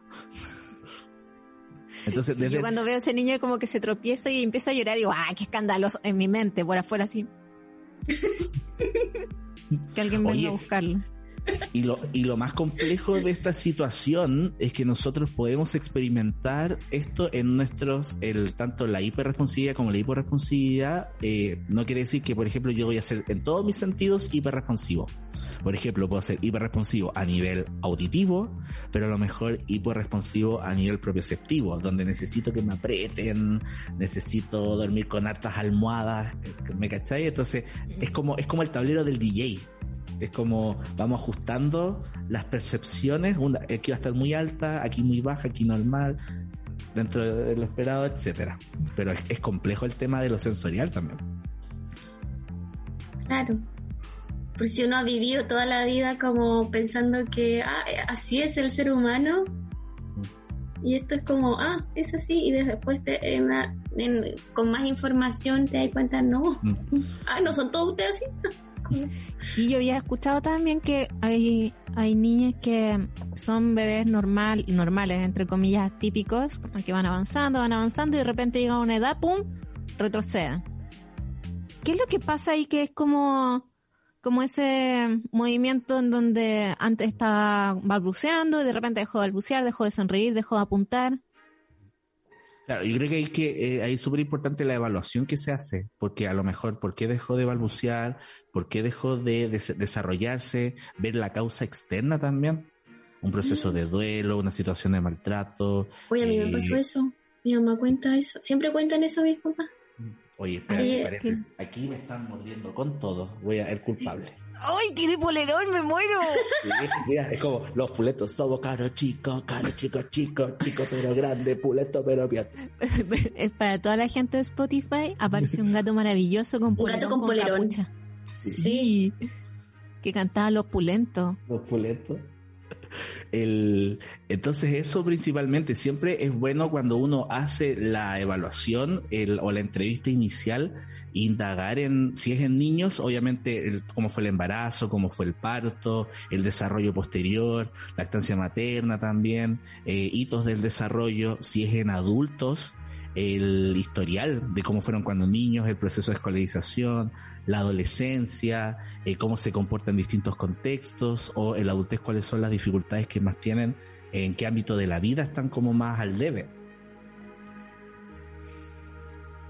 A: Entonces, Yo cuando veo a ese niño como que se tropieza y empieza a llorar, digo, ah, qué escandaloso, en mi mente, por afuera así. que alguien venga a buscarlo.
C: Y lo, y lo más complejo de esta situación es que nosotros podemos experimentar esto en nuestros, el, tanto la hiperresponsividad como la hiporresponsividad, eh, no quiere decir que, por ejemplo, yo voy a ser en todos mis sentidos hiperresponsivo. Por ejemplo, puedo ser hiperresponsivo a nivel auditivo, pero a lo mejor hiperresponsivo a nivel propioceptivo, donde necesito que me aprieten, necesito dormir con hartas almohadas, ¿me cachai? Entonces, es como, es como el tablero del DJ es como vamos ajustando las percepciones, una, aquí va a estar muy alta, aquí muy baja, aquí normal, dentro de lo esperado, etcétera. Pero es, complejo el tema de lo sensorial también.
B: Claro. Pues si uno ha vivido toda la vida como pensando que ah, así es el ser humano, y esto es como, ah, es así, y después te, en con más información te das cuenta, no, mm. ah, no son todos ustedes así.
A: Sí, yo había escuchado también que hay, hay niñas que son bebés normal, normales, entre comillas, típicos, que van avanzando, van avanzando y de repente llega una edad, ¡pum!, retroceden. ¿Qué es lo que pasa ahí que es como, como ese movimiento en donde antes estaba balbuceando y de repente dejó de balbucear, dejó de sonreír, dejó de apuntar?
C: Claro, yo creo que hay que eh, ahí es súper importante la evaluación que se hace, porque a lo mejor, ¿por qué dejó de balbucear? ¿Por qué dejó de, desarrollarse? Ver la causa externa también. Un proceso de duelo, una situación de maltrato.
B: Oye, a mí me eh, pasó eso. Mi mamá cuenta eso. Siempre cuentan eso mis papás.
C: Oye, espera, aquí me están mordiendo con todo. Voy a ser culpable.
A: ¡Ay, tiene polerón! ¡Me muero!
C: mira, es como los puletos, somos caro chico, caro chico, chico, chico pero grande, puleto pero bien.
A: Es para toda la gente de Spotify, apareció un gato maravilloso con
B: polerón. Un gato con, polerón.
A: Sí. Que cantaba los pulentos.
C: Los pulentos. El, entonces eso principalmente, siempre es bueno cuando uno hace la evaluación el, o la entrevista inicial, indagar en, si es en niños, obviamente cómo fue el embarazo, cómo fue el parto, el desarrollo posterior, lactancia materna también, eh, hitos del desarrollo, si es en adultos, el historial de cómo fueron cuando niños, el proceso de escolarización, la adolescencia, eh, cómo se comportan en distintos contextos o el adultez cuáles son las dificultades que más tienen, en qué ámbito de la vida están como más al debe.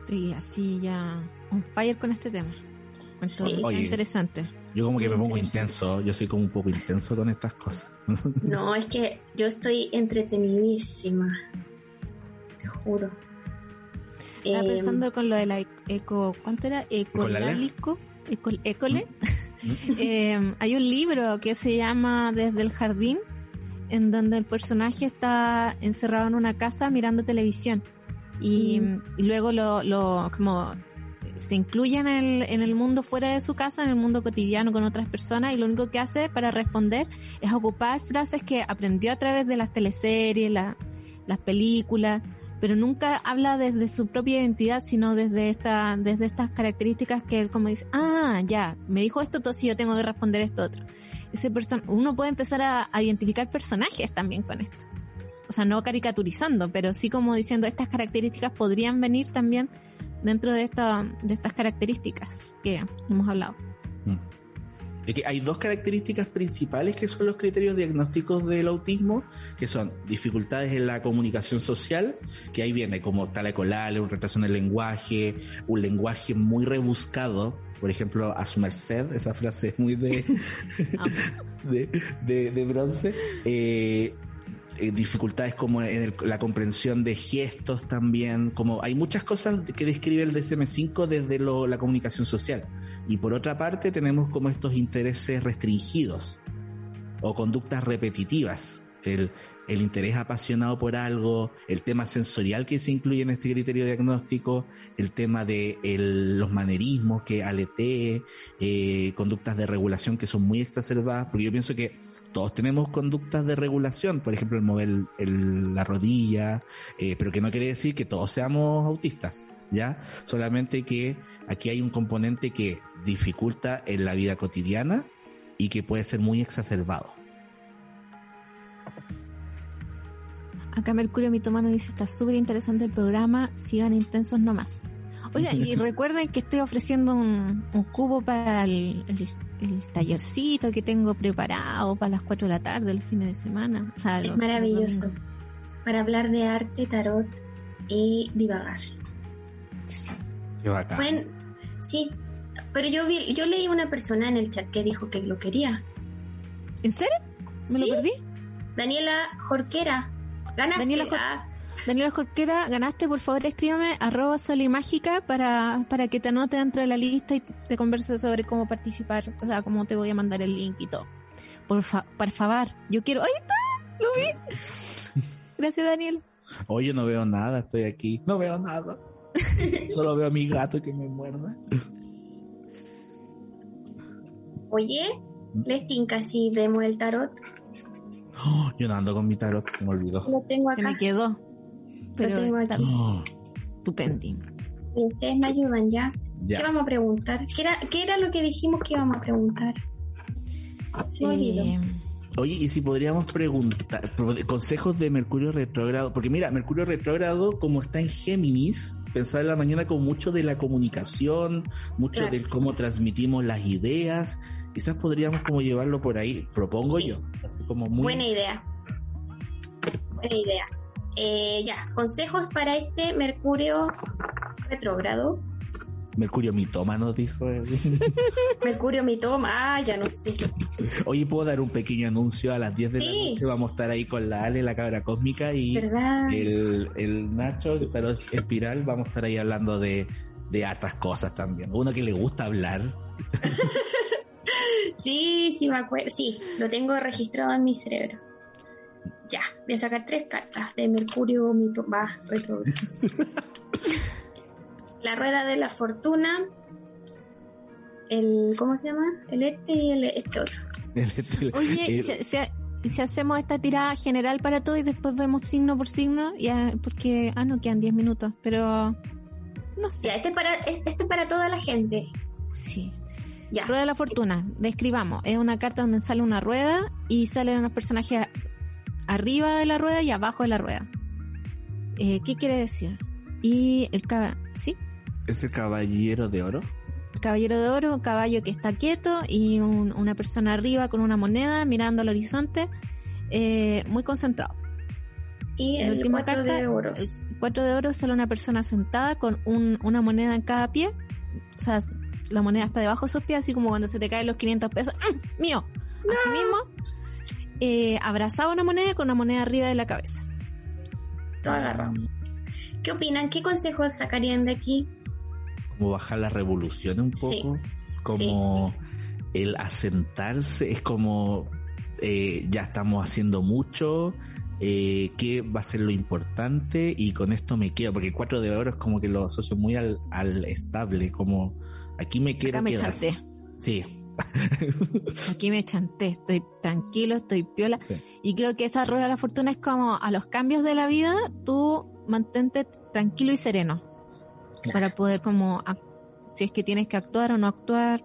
A: Estoy así ya un fire con este tema. interesante.
C: Yo como que me pongo intenso, yo soy como un poco intenso con estas cosas.
B: No, es que yo estoy entretenidísima, te juro.
A: Estaba pensando con lo de la eco, ¿cuánto era? Ecolálico, ecole, Eh, hay un libro que se llama Desde el Jardín, en donde el personaje está encerrado en una casa mirando televisión. Y,
B: Mm.
A: y luego lo, lo como se incluye en el, en el mundo fuera de su casa, en el mundo cotidiano con otras personas, y lo único que hace para responder es ocupar frases que aprendió a través de las teleseries, la- las películas, pero nunca habla desde su propia identidad, sino desde esta, desde estas características que él como dice, ah, ya, me dijo esto, entonces yo tengo que responder esto otro. Ese person uno puede empezar a, identificar personajes también con esto. O sea, no caricaturizando, pero sí como diciendo estas características podrían venir también dentro de esta, de estas características que hemos hablado.
C: Mm. Es que hay dos características principales que son los criterios diagnósticos del autismo, que son dificultades en la comunicación social, que ahí viene como talacolale, un retraso en el lenguaje, un lenguaje muy rebuscado, por ejemplo, a su merced, esa frase es muy de, de, de, de bronce. Eh, eh, dificultades como en el- la comprensión de gestos también, como hay muchas cosas que describe el DSM5 desde lo- la comunicación social. Y por otra parte tenemos como estos intereses restringidos o conductas repetitivas. El, el interés apasionado por algo, el tema sensorial que se incluye en este criterio diagnóstico, el tema de el- los manerismos que aletee, eh, conductas de regulación que son muy exacerbadas, porque yo pienso que todos tenemos conductas de regulación, por ejemplo, el mover el- la rodilla, eh, pero que no quiere decir que todos seamos autistas, ¿ya? Solamente que aquí hay un componente que dificulta en la vida cotidiana y que puede ser muy exacerbado.
A: Acá Mercurio Mitomano dice, está súper interesante el programa, sigan intensos nomás. Oiga, y recuerden que estoy ofreciendo un, un cubo para el, el- el tallercito que tengo preparado para las 4 de la tarde, los fines de semana. O sea,
B: Es
A: los-
B: maravilloso.
A: los.
B: Para hablar de arte, tarot y divagar.
A: Sí.
C: Qué bacán.
B: Bueno, sí. Pero yo vi, yo leí una persona en el chat que dijo que lo quería.
A: ¿En serio? ¿Me
B: Sí.
A: lo perdí?
B: Daniela Jorquera. Ganaste.
A: Daniela Jor- Daniela Jorquera, ganaste, por favor escríbame arroba solimágica para, para que te anote dentro de la lista y te converse sobre cómo participar, o sea, cómo te voy a mandar el link y todo. Por, fa- por favor, yo quiero... ¡Ahí está! ¡Lo vi! Gracias, Daniel.
C: Oye, no veo nada, estoy aquí. No veo nada. Solo veo a mi gato que me muerda.
B: Oye, les tinca si vemos el tarot.
C: Oh, yo no ando con mi tarot, se me olvidó.
B: Lo tengo
A: Se
B: acá.
A: me quedó. Pero
B: tengo
A: está
B: aquí.
C: Oh,
A: estupendo.
B: Pero ustedes me ayudan ya. ¿Qué
C: ya.
B: vamos a preguntar? ¿Qué era, ¿Qué era lo que dijimos que íbamos a preguntar? Se me olvidó.
A: Eh,
C: Oye, y si podríamos preguntar consejos de Mercurio retrógrado, porque mira, Mercurio retrógrado como está en Géminis, pensar en la mañana con mucho de la comunicación, mucho
B: Claro.
C: de cómo transmitimos las ideas, quizás podríamos como llevarlo por ahí, propongo
B: Sí.
C: yo, así como muy
B: Buena idea. Buena idea. Eh, ya, consejos para este Mercurio retrógrado.
C: Mercurio mitómano, dijo.
B: Mercurio mitoma, ah, ya no sé.
C: Oye, ¿puedo dar un pequeño anuncio a las 10 de
B: Sí.
C: la noche? Vamos a estar ahí con la Ale, la cabra cósmica y el, el Nacho, que está en espiral, vamos a estar ahí hablando de, de hartas cosas también. Uno que le gusta hablar.
B: Sí, sí, me acuerdo. Sí, lo tengo registrado en mi cerebro. Ya, voy a sacar tres cartas de Mercurio mitoma retrógrado. la rueda de la fortuna. El, ¿cómo se llama? El este y el este otro.
A: Oye,
C: El-
A: si, si- si hacemos esta tirada general para todo y después vemos signo por signo, ya, porque, ah, no, quedan 10 minutos, pero no sé.
B: Ya, este es para, es- este es para toda la gente.
A: Sí.
B: Ya.
A: Rueda de la Fortuna, describamos. Es una carta donde sale una rueda y salen unos personajes arriba de la rueda y abajo de la rueda. Eh, ¿Qué quiere decir? Y el cab- ¿sí?
C: es el caballero de oro.
A: El caballero de oro, un caballo que está quieto y un- una persona arriba con una moneda mirando al horizonte, eh, muy concentrado.
B: Y
A: La
B: el
A: última
B: cuatro
A: carta,
B: de oros.
A: El cuatro de oro sale una persona sentada con un- una moneda en cada pie. O sea, la moneda está debajo de sus pies, así como cuando se te caen los 500 pesos. ¡Mm! ¡Mío! Así mismo, eh, abrazaba una moneda con una moneda arriba de la cabeza.
B: Todo agarrado. ¿Qué opinan? ¿Qué consejos sacarían de aquí?
C: Como bajar las revoluciones un
B: Sí,
C: poco. Como el asentarse es como eh, ya estamos haciendo mucho, eh, qué va a ser lo importante y con esto me quedo, porque el 4 de oro es como que lo asocio muy al, al estable, como aquí me quiero
A: Acá me
C: quedar. Sí.
A: Aquí me chanté, estoy tranquilo, estoy piola.
C: Sí.
A: Y creo que esa rueda de la fortuna es como a los cambios de la vida, tú mantente tranquilo y sereno.
B: Claro.
A: Para poder como, si es que tienes que actuar o no actuar,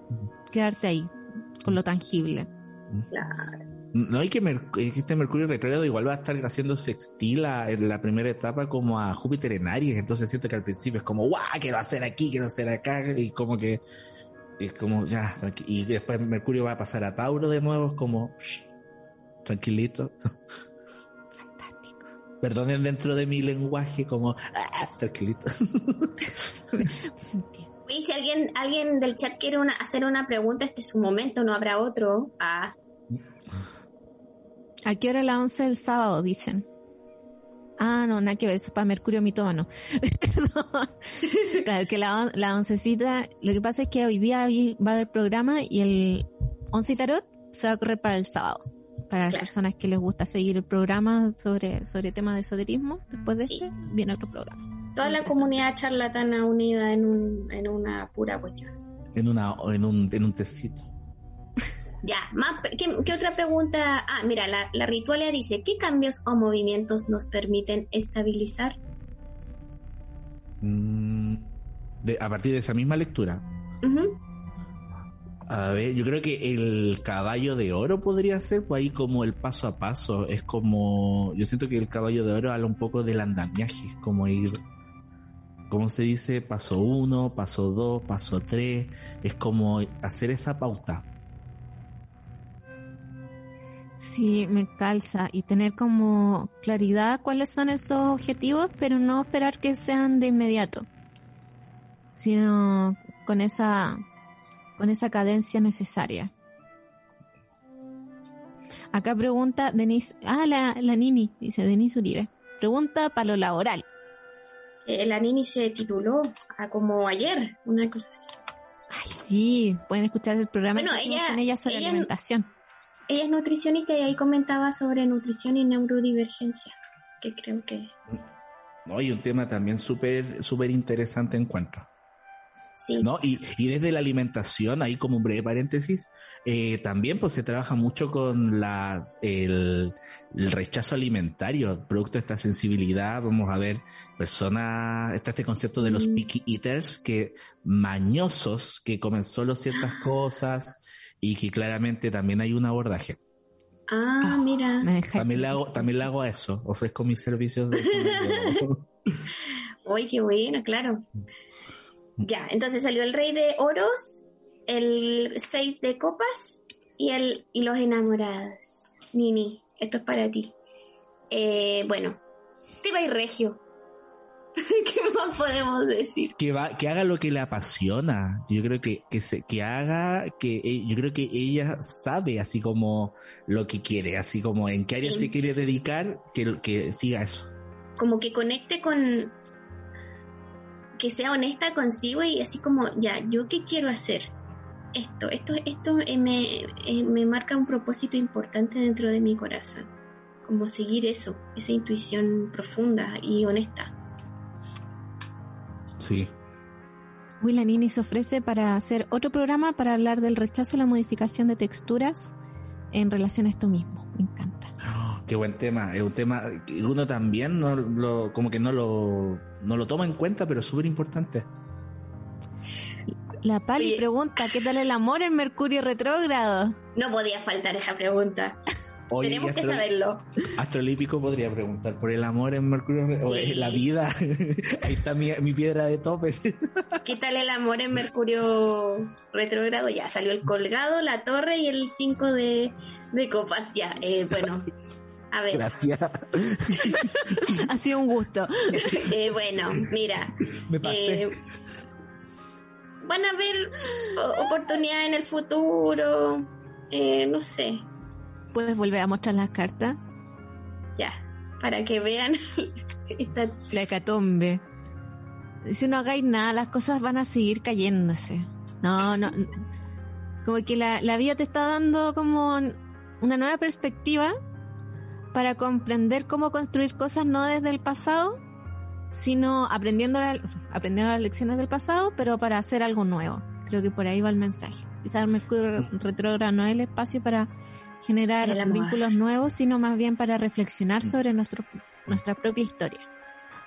A: quedarte ahí, con lo tangible.
B: Claro.
C: No hay que, Mer- que este Mercurio retrógrado igual va a estar haciendo sextil a- en la primera etapa como a Júpiter en Aries, entonces siento que al principio es como, guau, quiero hacer aquí, quiero hacer acá, y como que es como ya, y después Mercurio va a pasar a Tauro de nuevo, es como shh, tranquilito.
A: Fantástico.
C: Perdonen dentro de mi lenguaje, como "Ah", tranquilito.
A: Me sentí.
B: Oye, si alguien, alguien del chat quiere una- hacer una pregunta, este es su momento, no habrá otro. Ah,
A: ¿A qué hora las 11 del sábado? Dicen. Ah, no, nada que ver, eso es para Mercurio mitómano. Perdón. claro, que la, on- la oncecita, lo que pasa es que hoy día va a haber programa y el once y tarot se va a correr para el sábado. Para las personas que les gusta seguir el programa sobre, sobre temas de esoterismo, después de
B: Sí.
A: este, viene otro programa.
B: toda la comunidad charlatana unida en, un, en una pura cuestión.
C: En una, en un, en un tecito.
B: Ya, más, ¿qué, qué otra pregunta? Ah, mira, la, la ritualia dice, ¿qué cambios o movimientos nos permiten estabilizar?
C: Mm, de- a partir de esa misma lectura. A ver, yo creo que el caballo de oro podría ser, pues ahí como el paso a paso. Es como, yo siento que el caballo de oro habla un poco del andamiaje, es como ir, ¿cómo se dice? Paso uno, paso dos, paso tres. Es como hacer esa pauta.
A: Sí, me calza y tener como claridad cuáles son esos objetivos, pero no esperar que sean de inmediato, sino con esa con esa cadencia necesaria. Acá pregunta Denise, ah, la, la Nini, dice Denise Uribe. Pregunta para lo laboral.
B: Eh, la Nini se tituló ah, como ayer, una cosa así.
A: Ay, sí, pueden escuchar el programa
B: Bueno, ella-
A: ella sobre
B: ella-
A: alimentación.
B: Ella es nutricionista y ahí comentaba sobre nutrición y neurodivergencia, que creo que
C: ¿no? Y un tema también súper, súper interesante encuentro.
B: sí.
C: ¿no? Y, y desde la alimentación, ahí como un breve paréntesis, eh, también pues se trabaja mucho con las, el, el rechazo alimentario, producto de esta sensibilidad, vamos a ver personas, está este concepto de los
B: Mm.
C: picky eaters, que mañosos, que comen solo ciertas cosas y que claramente también hay un abordaje.
B: Ah,
A: Ah,
B: mira.
A: Me
C: También le hago, también le hago a eso, ofrezco mis servicios de...
B: Uy, qué bueno, claro. Ya, entonces salió el rey de oros, el seis de copas y el y los enamorados. Nini, esto es para ti. Eh, bueno, te va a ir regio. ¿Qué más podemos decir?
C: que va que haga lo que le apasiona yo creo que que se que haga que eh, yo creo que ella sabe así como lo que quiere así como en qué área
B: Sí.
C: se quiere dedicar que que siga eso
B: Como que conecte con que sea honesta consigo y así como, ya, ¿yo qué quiero hacer? Esto, esto, esto eh, me, eh, me marca un propósito importante dentro de mi corazón. Como seguir eso, esa intuición profunda y honesta.
C: Sí
A: Uy, la Nini se ofrece para hacer otro programa para hablar del rechazo y la modificación de texturas en relación a esto mismo. Me encanta.
C: Oh, qué buen tema es un tema que uno también no lo como que no lo no lo toma en cuenta pero es súper importante
A: La Pali
B: Oye.
A: pregunta, ¿qué tal el amor en Mercurio retrógrado?
B: No podía faltar esa pregunta.
C: Oye,
B: Tenemos que
C: Astro-
B: saberlo.
C: Astrolípico podría preguntar por el amor en Mercurio o
B: Sí.
C: la vida ahí está mi, mi piedra de tope
B: ¿Qué tal el amor en Mercurio retrógrado? Ya salió el colgado, la torre y el 5 de, de copas. Ya, eh, bueno. A ver,
C: gracias
A: Ha sido un gusto.
B: eh, bueno, mira.
C: me pasé
B: Eh, van a haber o- oportunidades en el futuro. Eh, no sé,
A: ¿Puedes volver a mostrar las cartas?
B: ya, para que vean esta
A: La hecatombe. Si no hagáis nada, las cosas van a seguir cayéndose. No, no. Como que la, la vida te está dando como una nueva perspectiva para comprender cómo construir cosas no desde el pasado, sino aprendiendo, aprendiendo las lecciones del pasado, pero para hacer algo nuevo. Creo que por ahí va el mensaje. Quizás el Mercurio mm. retrógrado no es el espacio para generar vínculos nuevos, sino más bien para reflexionar mm. sobre nuestro, nuestra propia historia.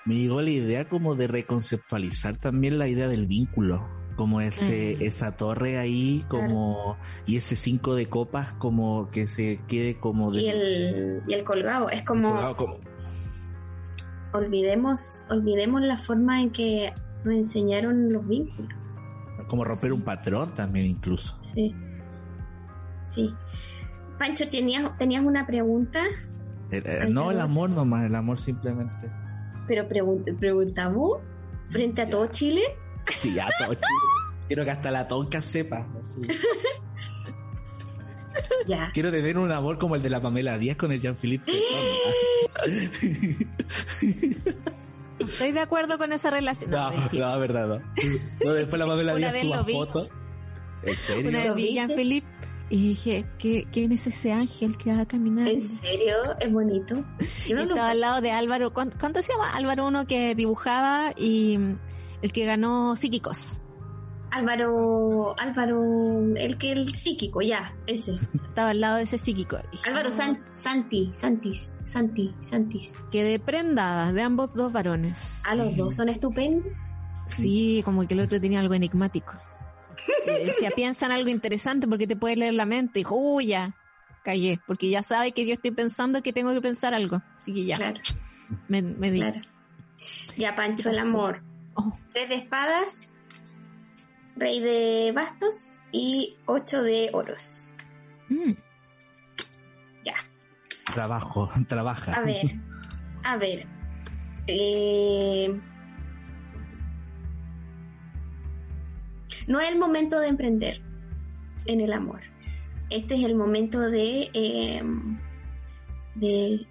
C: Me llegó la idea como de reconceptualizar también la idea del vínculo, como ese, mm. esa torre ahí, como, y ese cinco de copas, como que se quede como
B: de... Y el, y el colgado, es como... Olvidemos, olvidemos la forma en que nos enseñaron los vínculos.
C: Como romper un patrón también incluso.
B: Sí. Sí. Pancho, ¿tenías, ¿tenías una pregunta?
C: No, el amor nomás, el amor simplemente.
B: Pero preguntamos frente a todo Chile.
C: Sí, a todo Chile. Quiero que hasta la tonca sepa. Ya. Quiero tener un amor como el de la Pamela Díaz con el Jean-Philippe.
A: Estoy de acuerdo con esa relación.
C: No, no, verdad, no. después la Pamela Díaz suba foto.
A: ¿En serio? Una vez vi Jean-Philippe y dije, ¿quién es ese ángel que va a caminar?
B: ¿En serio? Es bonito.
A: estaba al lado de Álvaro. ¿Cuánto, se llama? Álvaro uno que dibujaba y el que ganó Psíquicos.
B: Álvaro, Álvaro, el que el psíquico, ya, ese.
A: Estaba al lado de ese psíquico.
B: Álvaro San, Santi, Santis, Santi, Santis.
A: Quedé prendada de ambos dos varones.
B: A los dos son estupendos.
A: Sí, como que el otro tenía algo enigmático decía, piensa en algo interesante porque te puede leer la mente. Y dijo, uy, ya, callé, porque ya sabe que yo estoy pensando que tengo que pensar algo. Así que ya.
B: Claro.
A: Me, me di.
B: Ya, Pancho, el amor. Oh. Tres de espadas, rey de bastos y ocho de oros. Mm. Ya.
C: Trabajo, trabaja.
B: A ver, a ver. Eh, No es el momento de emprender en el amor. Este es el momento de, eh, de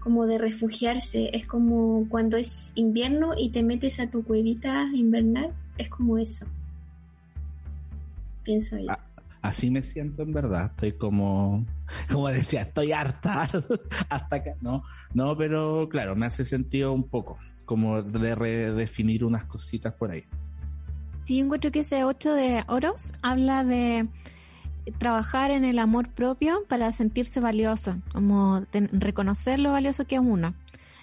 B: como de refugiarse. Es como cuando es invierno y te metes a tu cuevita invernal. Es como eso. Pienso. Ah,
C: así me siento en verdad. Estoy como, como decía, estoy harta hasta acá. No, no, pero claro, me hace sentido un poco como de redefinir unas cositas por ahí.
A: Sí, yo encuentro que ese 8 de oros habla de trabajar en el amor propio para sentirse valioso, como reconocer lo valioso que es uno.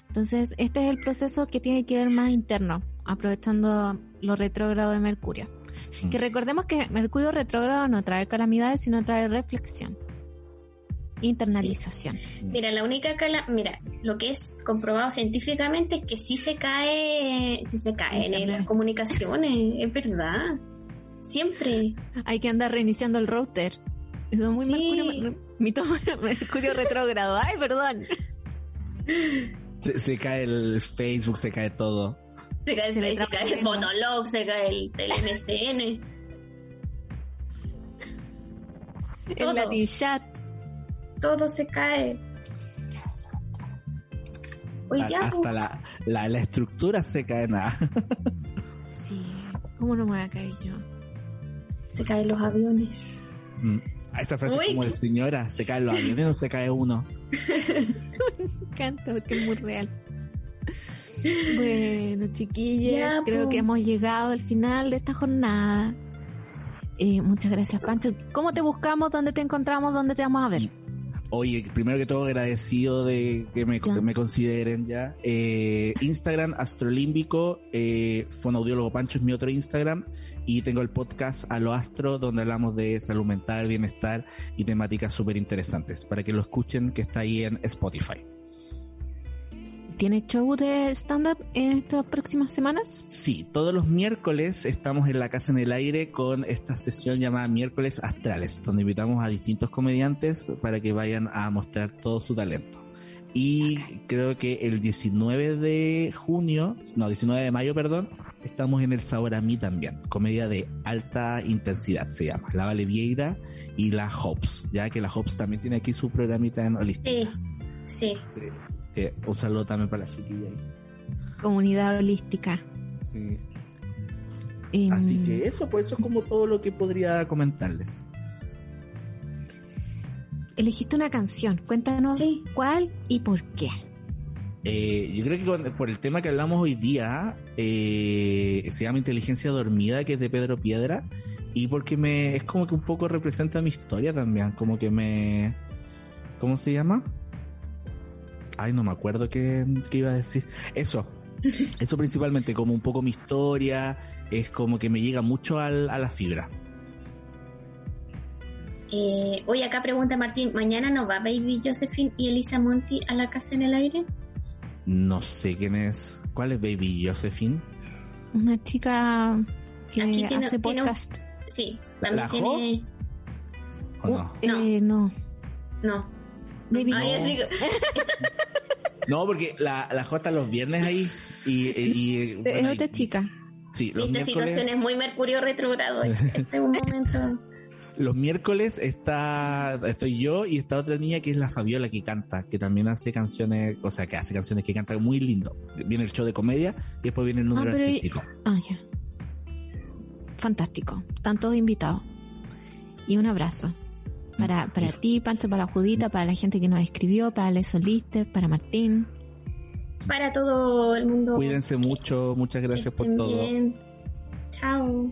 A: Entonces, este es el proceso que tiene que ver más interno, aprovechando lo retrógrado de Mercurio. Mm. Que recordemos que Mercurio retrógrado no trae calamidades, sino trae reflexión internalización.
B: Mira, la única cala, mira, lo que es comprobado científicamente es que sí se cae, sí se cae en las comunicaciones, es verdad. Siempre.
A: Hay que andar reiniciando el router. Eso es muy mercurio, mercurio retrógrado. Ay, perdón.
C: Se, cae el Facebook, se cae todo.
B: Se cae el Facebook, se cae el Fotolog, se cae el, el
A: el Latin Chat
B: todo se cae.
C: Ya, hasta la, la, la, estructura se cae nada.
A: sí, ¿cómo no me voy a caer yo?
B: Se caen los aviones.
C: Mm. Esa frase es como de señora, se caen los aviones o se cae uno.
A: me encanta porque es muy real. Bueno, chiquillas, creo que hemos llegado al final de esta jornada. Eh, muchas gracias, Pancho. ¿Cómo te buscamos? ¿Dónde te encontramos? ¿Dónde te vamos a ver?
C: Oye, primero que todo agradecido de que me, me consideren ya. Eh, Instagram, Astrolímbico, eh, Fonaudiólogo Pancho es mi otro Instagram y tengo el podcast A lo Astro donde hablamos de salud mental, bienestar y temáticas súper interesantes para que lo escuchen que está ahí en Spotify.
A: ¿Tiene show de stand-up en estas próximas semanas?
C: Sí, todos los miércoles estamos en la Casa en el Aire con esta sesión llamada Miércoles Astrales, donde invitamos a distintos comediantes para que vayan a mostrar todo su talento. Y creo que el 19 de junio, no, 19 de mayo, perdón, estamos en el Sabor a mí también, comedia de alta intensidad se llama, la Vale Vieira y la Hops, ya que la Hops también tiene aquí su programita en Holística.
B: sí. sí
C: un saludo también para la chiquilla.
A: Comunidad holística.
C: Sí.
A: Em,
C: Así que eso, pues eso es como todo lo que podría comentarles.
A: Elegiste una canción. Cuéntanos
B: Sí.
A: cuál y por qué.
C: Eh, yo creo que con- por el tema que hablamos hoy día, eh, se llama Inteligencia Dormida, que es de Pedro Piedra, y porque me es como que un poco representa mi historia también, como que me... ¿Cómo se llama? Ay, no me acuerdo qué, qué iba a decir. Eso, eso principalmente, como un poco mi historia, es como que me llega mucho al- a la fibra.
B: Eh, hoy acá pregunta Martín, ¿mañana no va Baby Josephine y Elisa Monti a la casa en el aire?
C: No sé quién es. ¿Cuál es Baby Josephine?
A: Una chica que
B: Aquí tiene-
A: hace
B: tiene un-
A: podcast.
B: Sí,
C: ¿La-
B: también
C: la Jo?
B: tiene...
C: ¿O no?
A: Eh, no.
B: No.
A: Baby
B: Ay,
A: no.
B: así que-
C: No, porque la, la J los viernes ahí y... y- y-
A: Es
C: bueno,
A: otra
C: y-
A: chica.
C: Sí, los
B: Esta
C: miércoles,
B: situación es muy mercurio retrógrado. Este es un momento...
C: los miércoles está estoy yo y está otra niña que es la Fabiola que canta, que también hace canciones, o sea, que hace canciones que canta muy lindo. Viene el show de comedia y después viene el número
A: Ah, pero y-
C: artístico.
A: Ah, ya. Fantástico. Están todos invitados. Y un abrazo. Para, para ti, Pancho, para la Judita, para la gente que nos escribió, para Les Soliste, para Martín.
B: Para todo el mundo.
C: Cuídense mucho, muchas gracias por todo.
B: bien. Chao.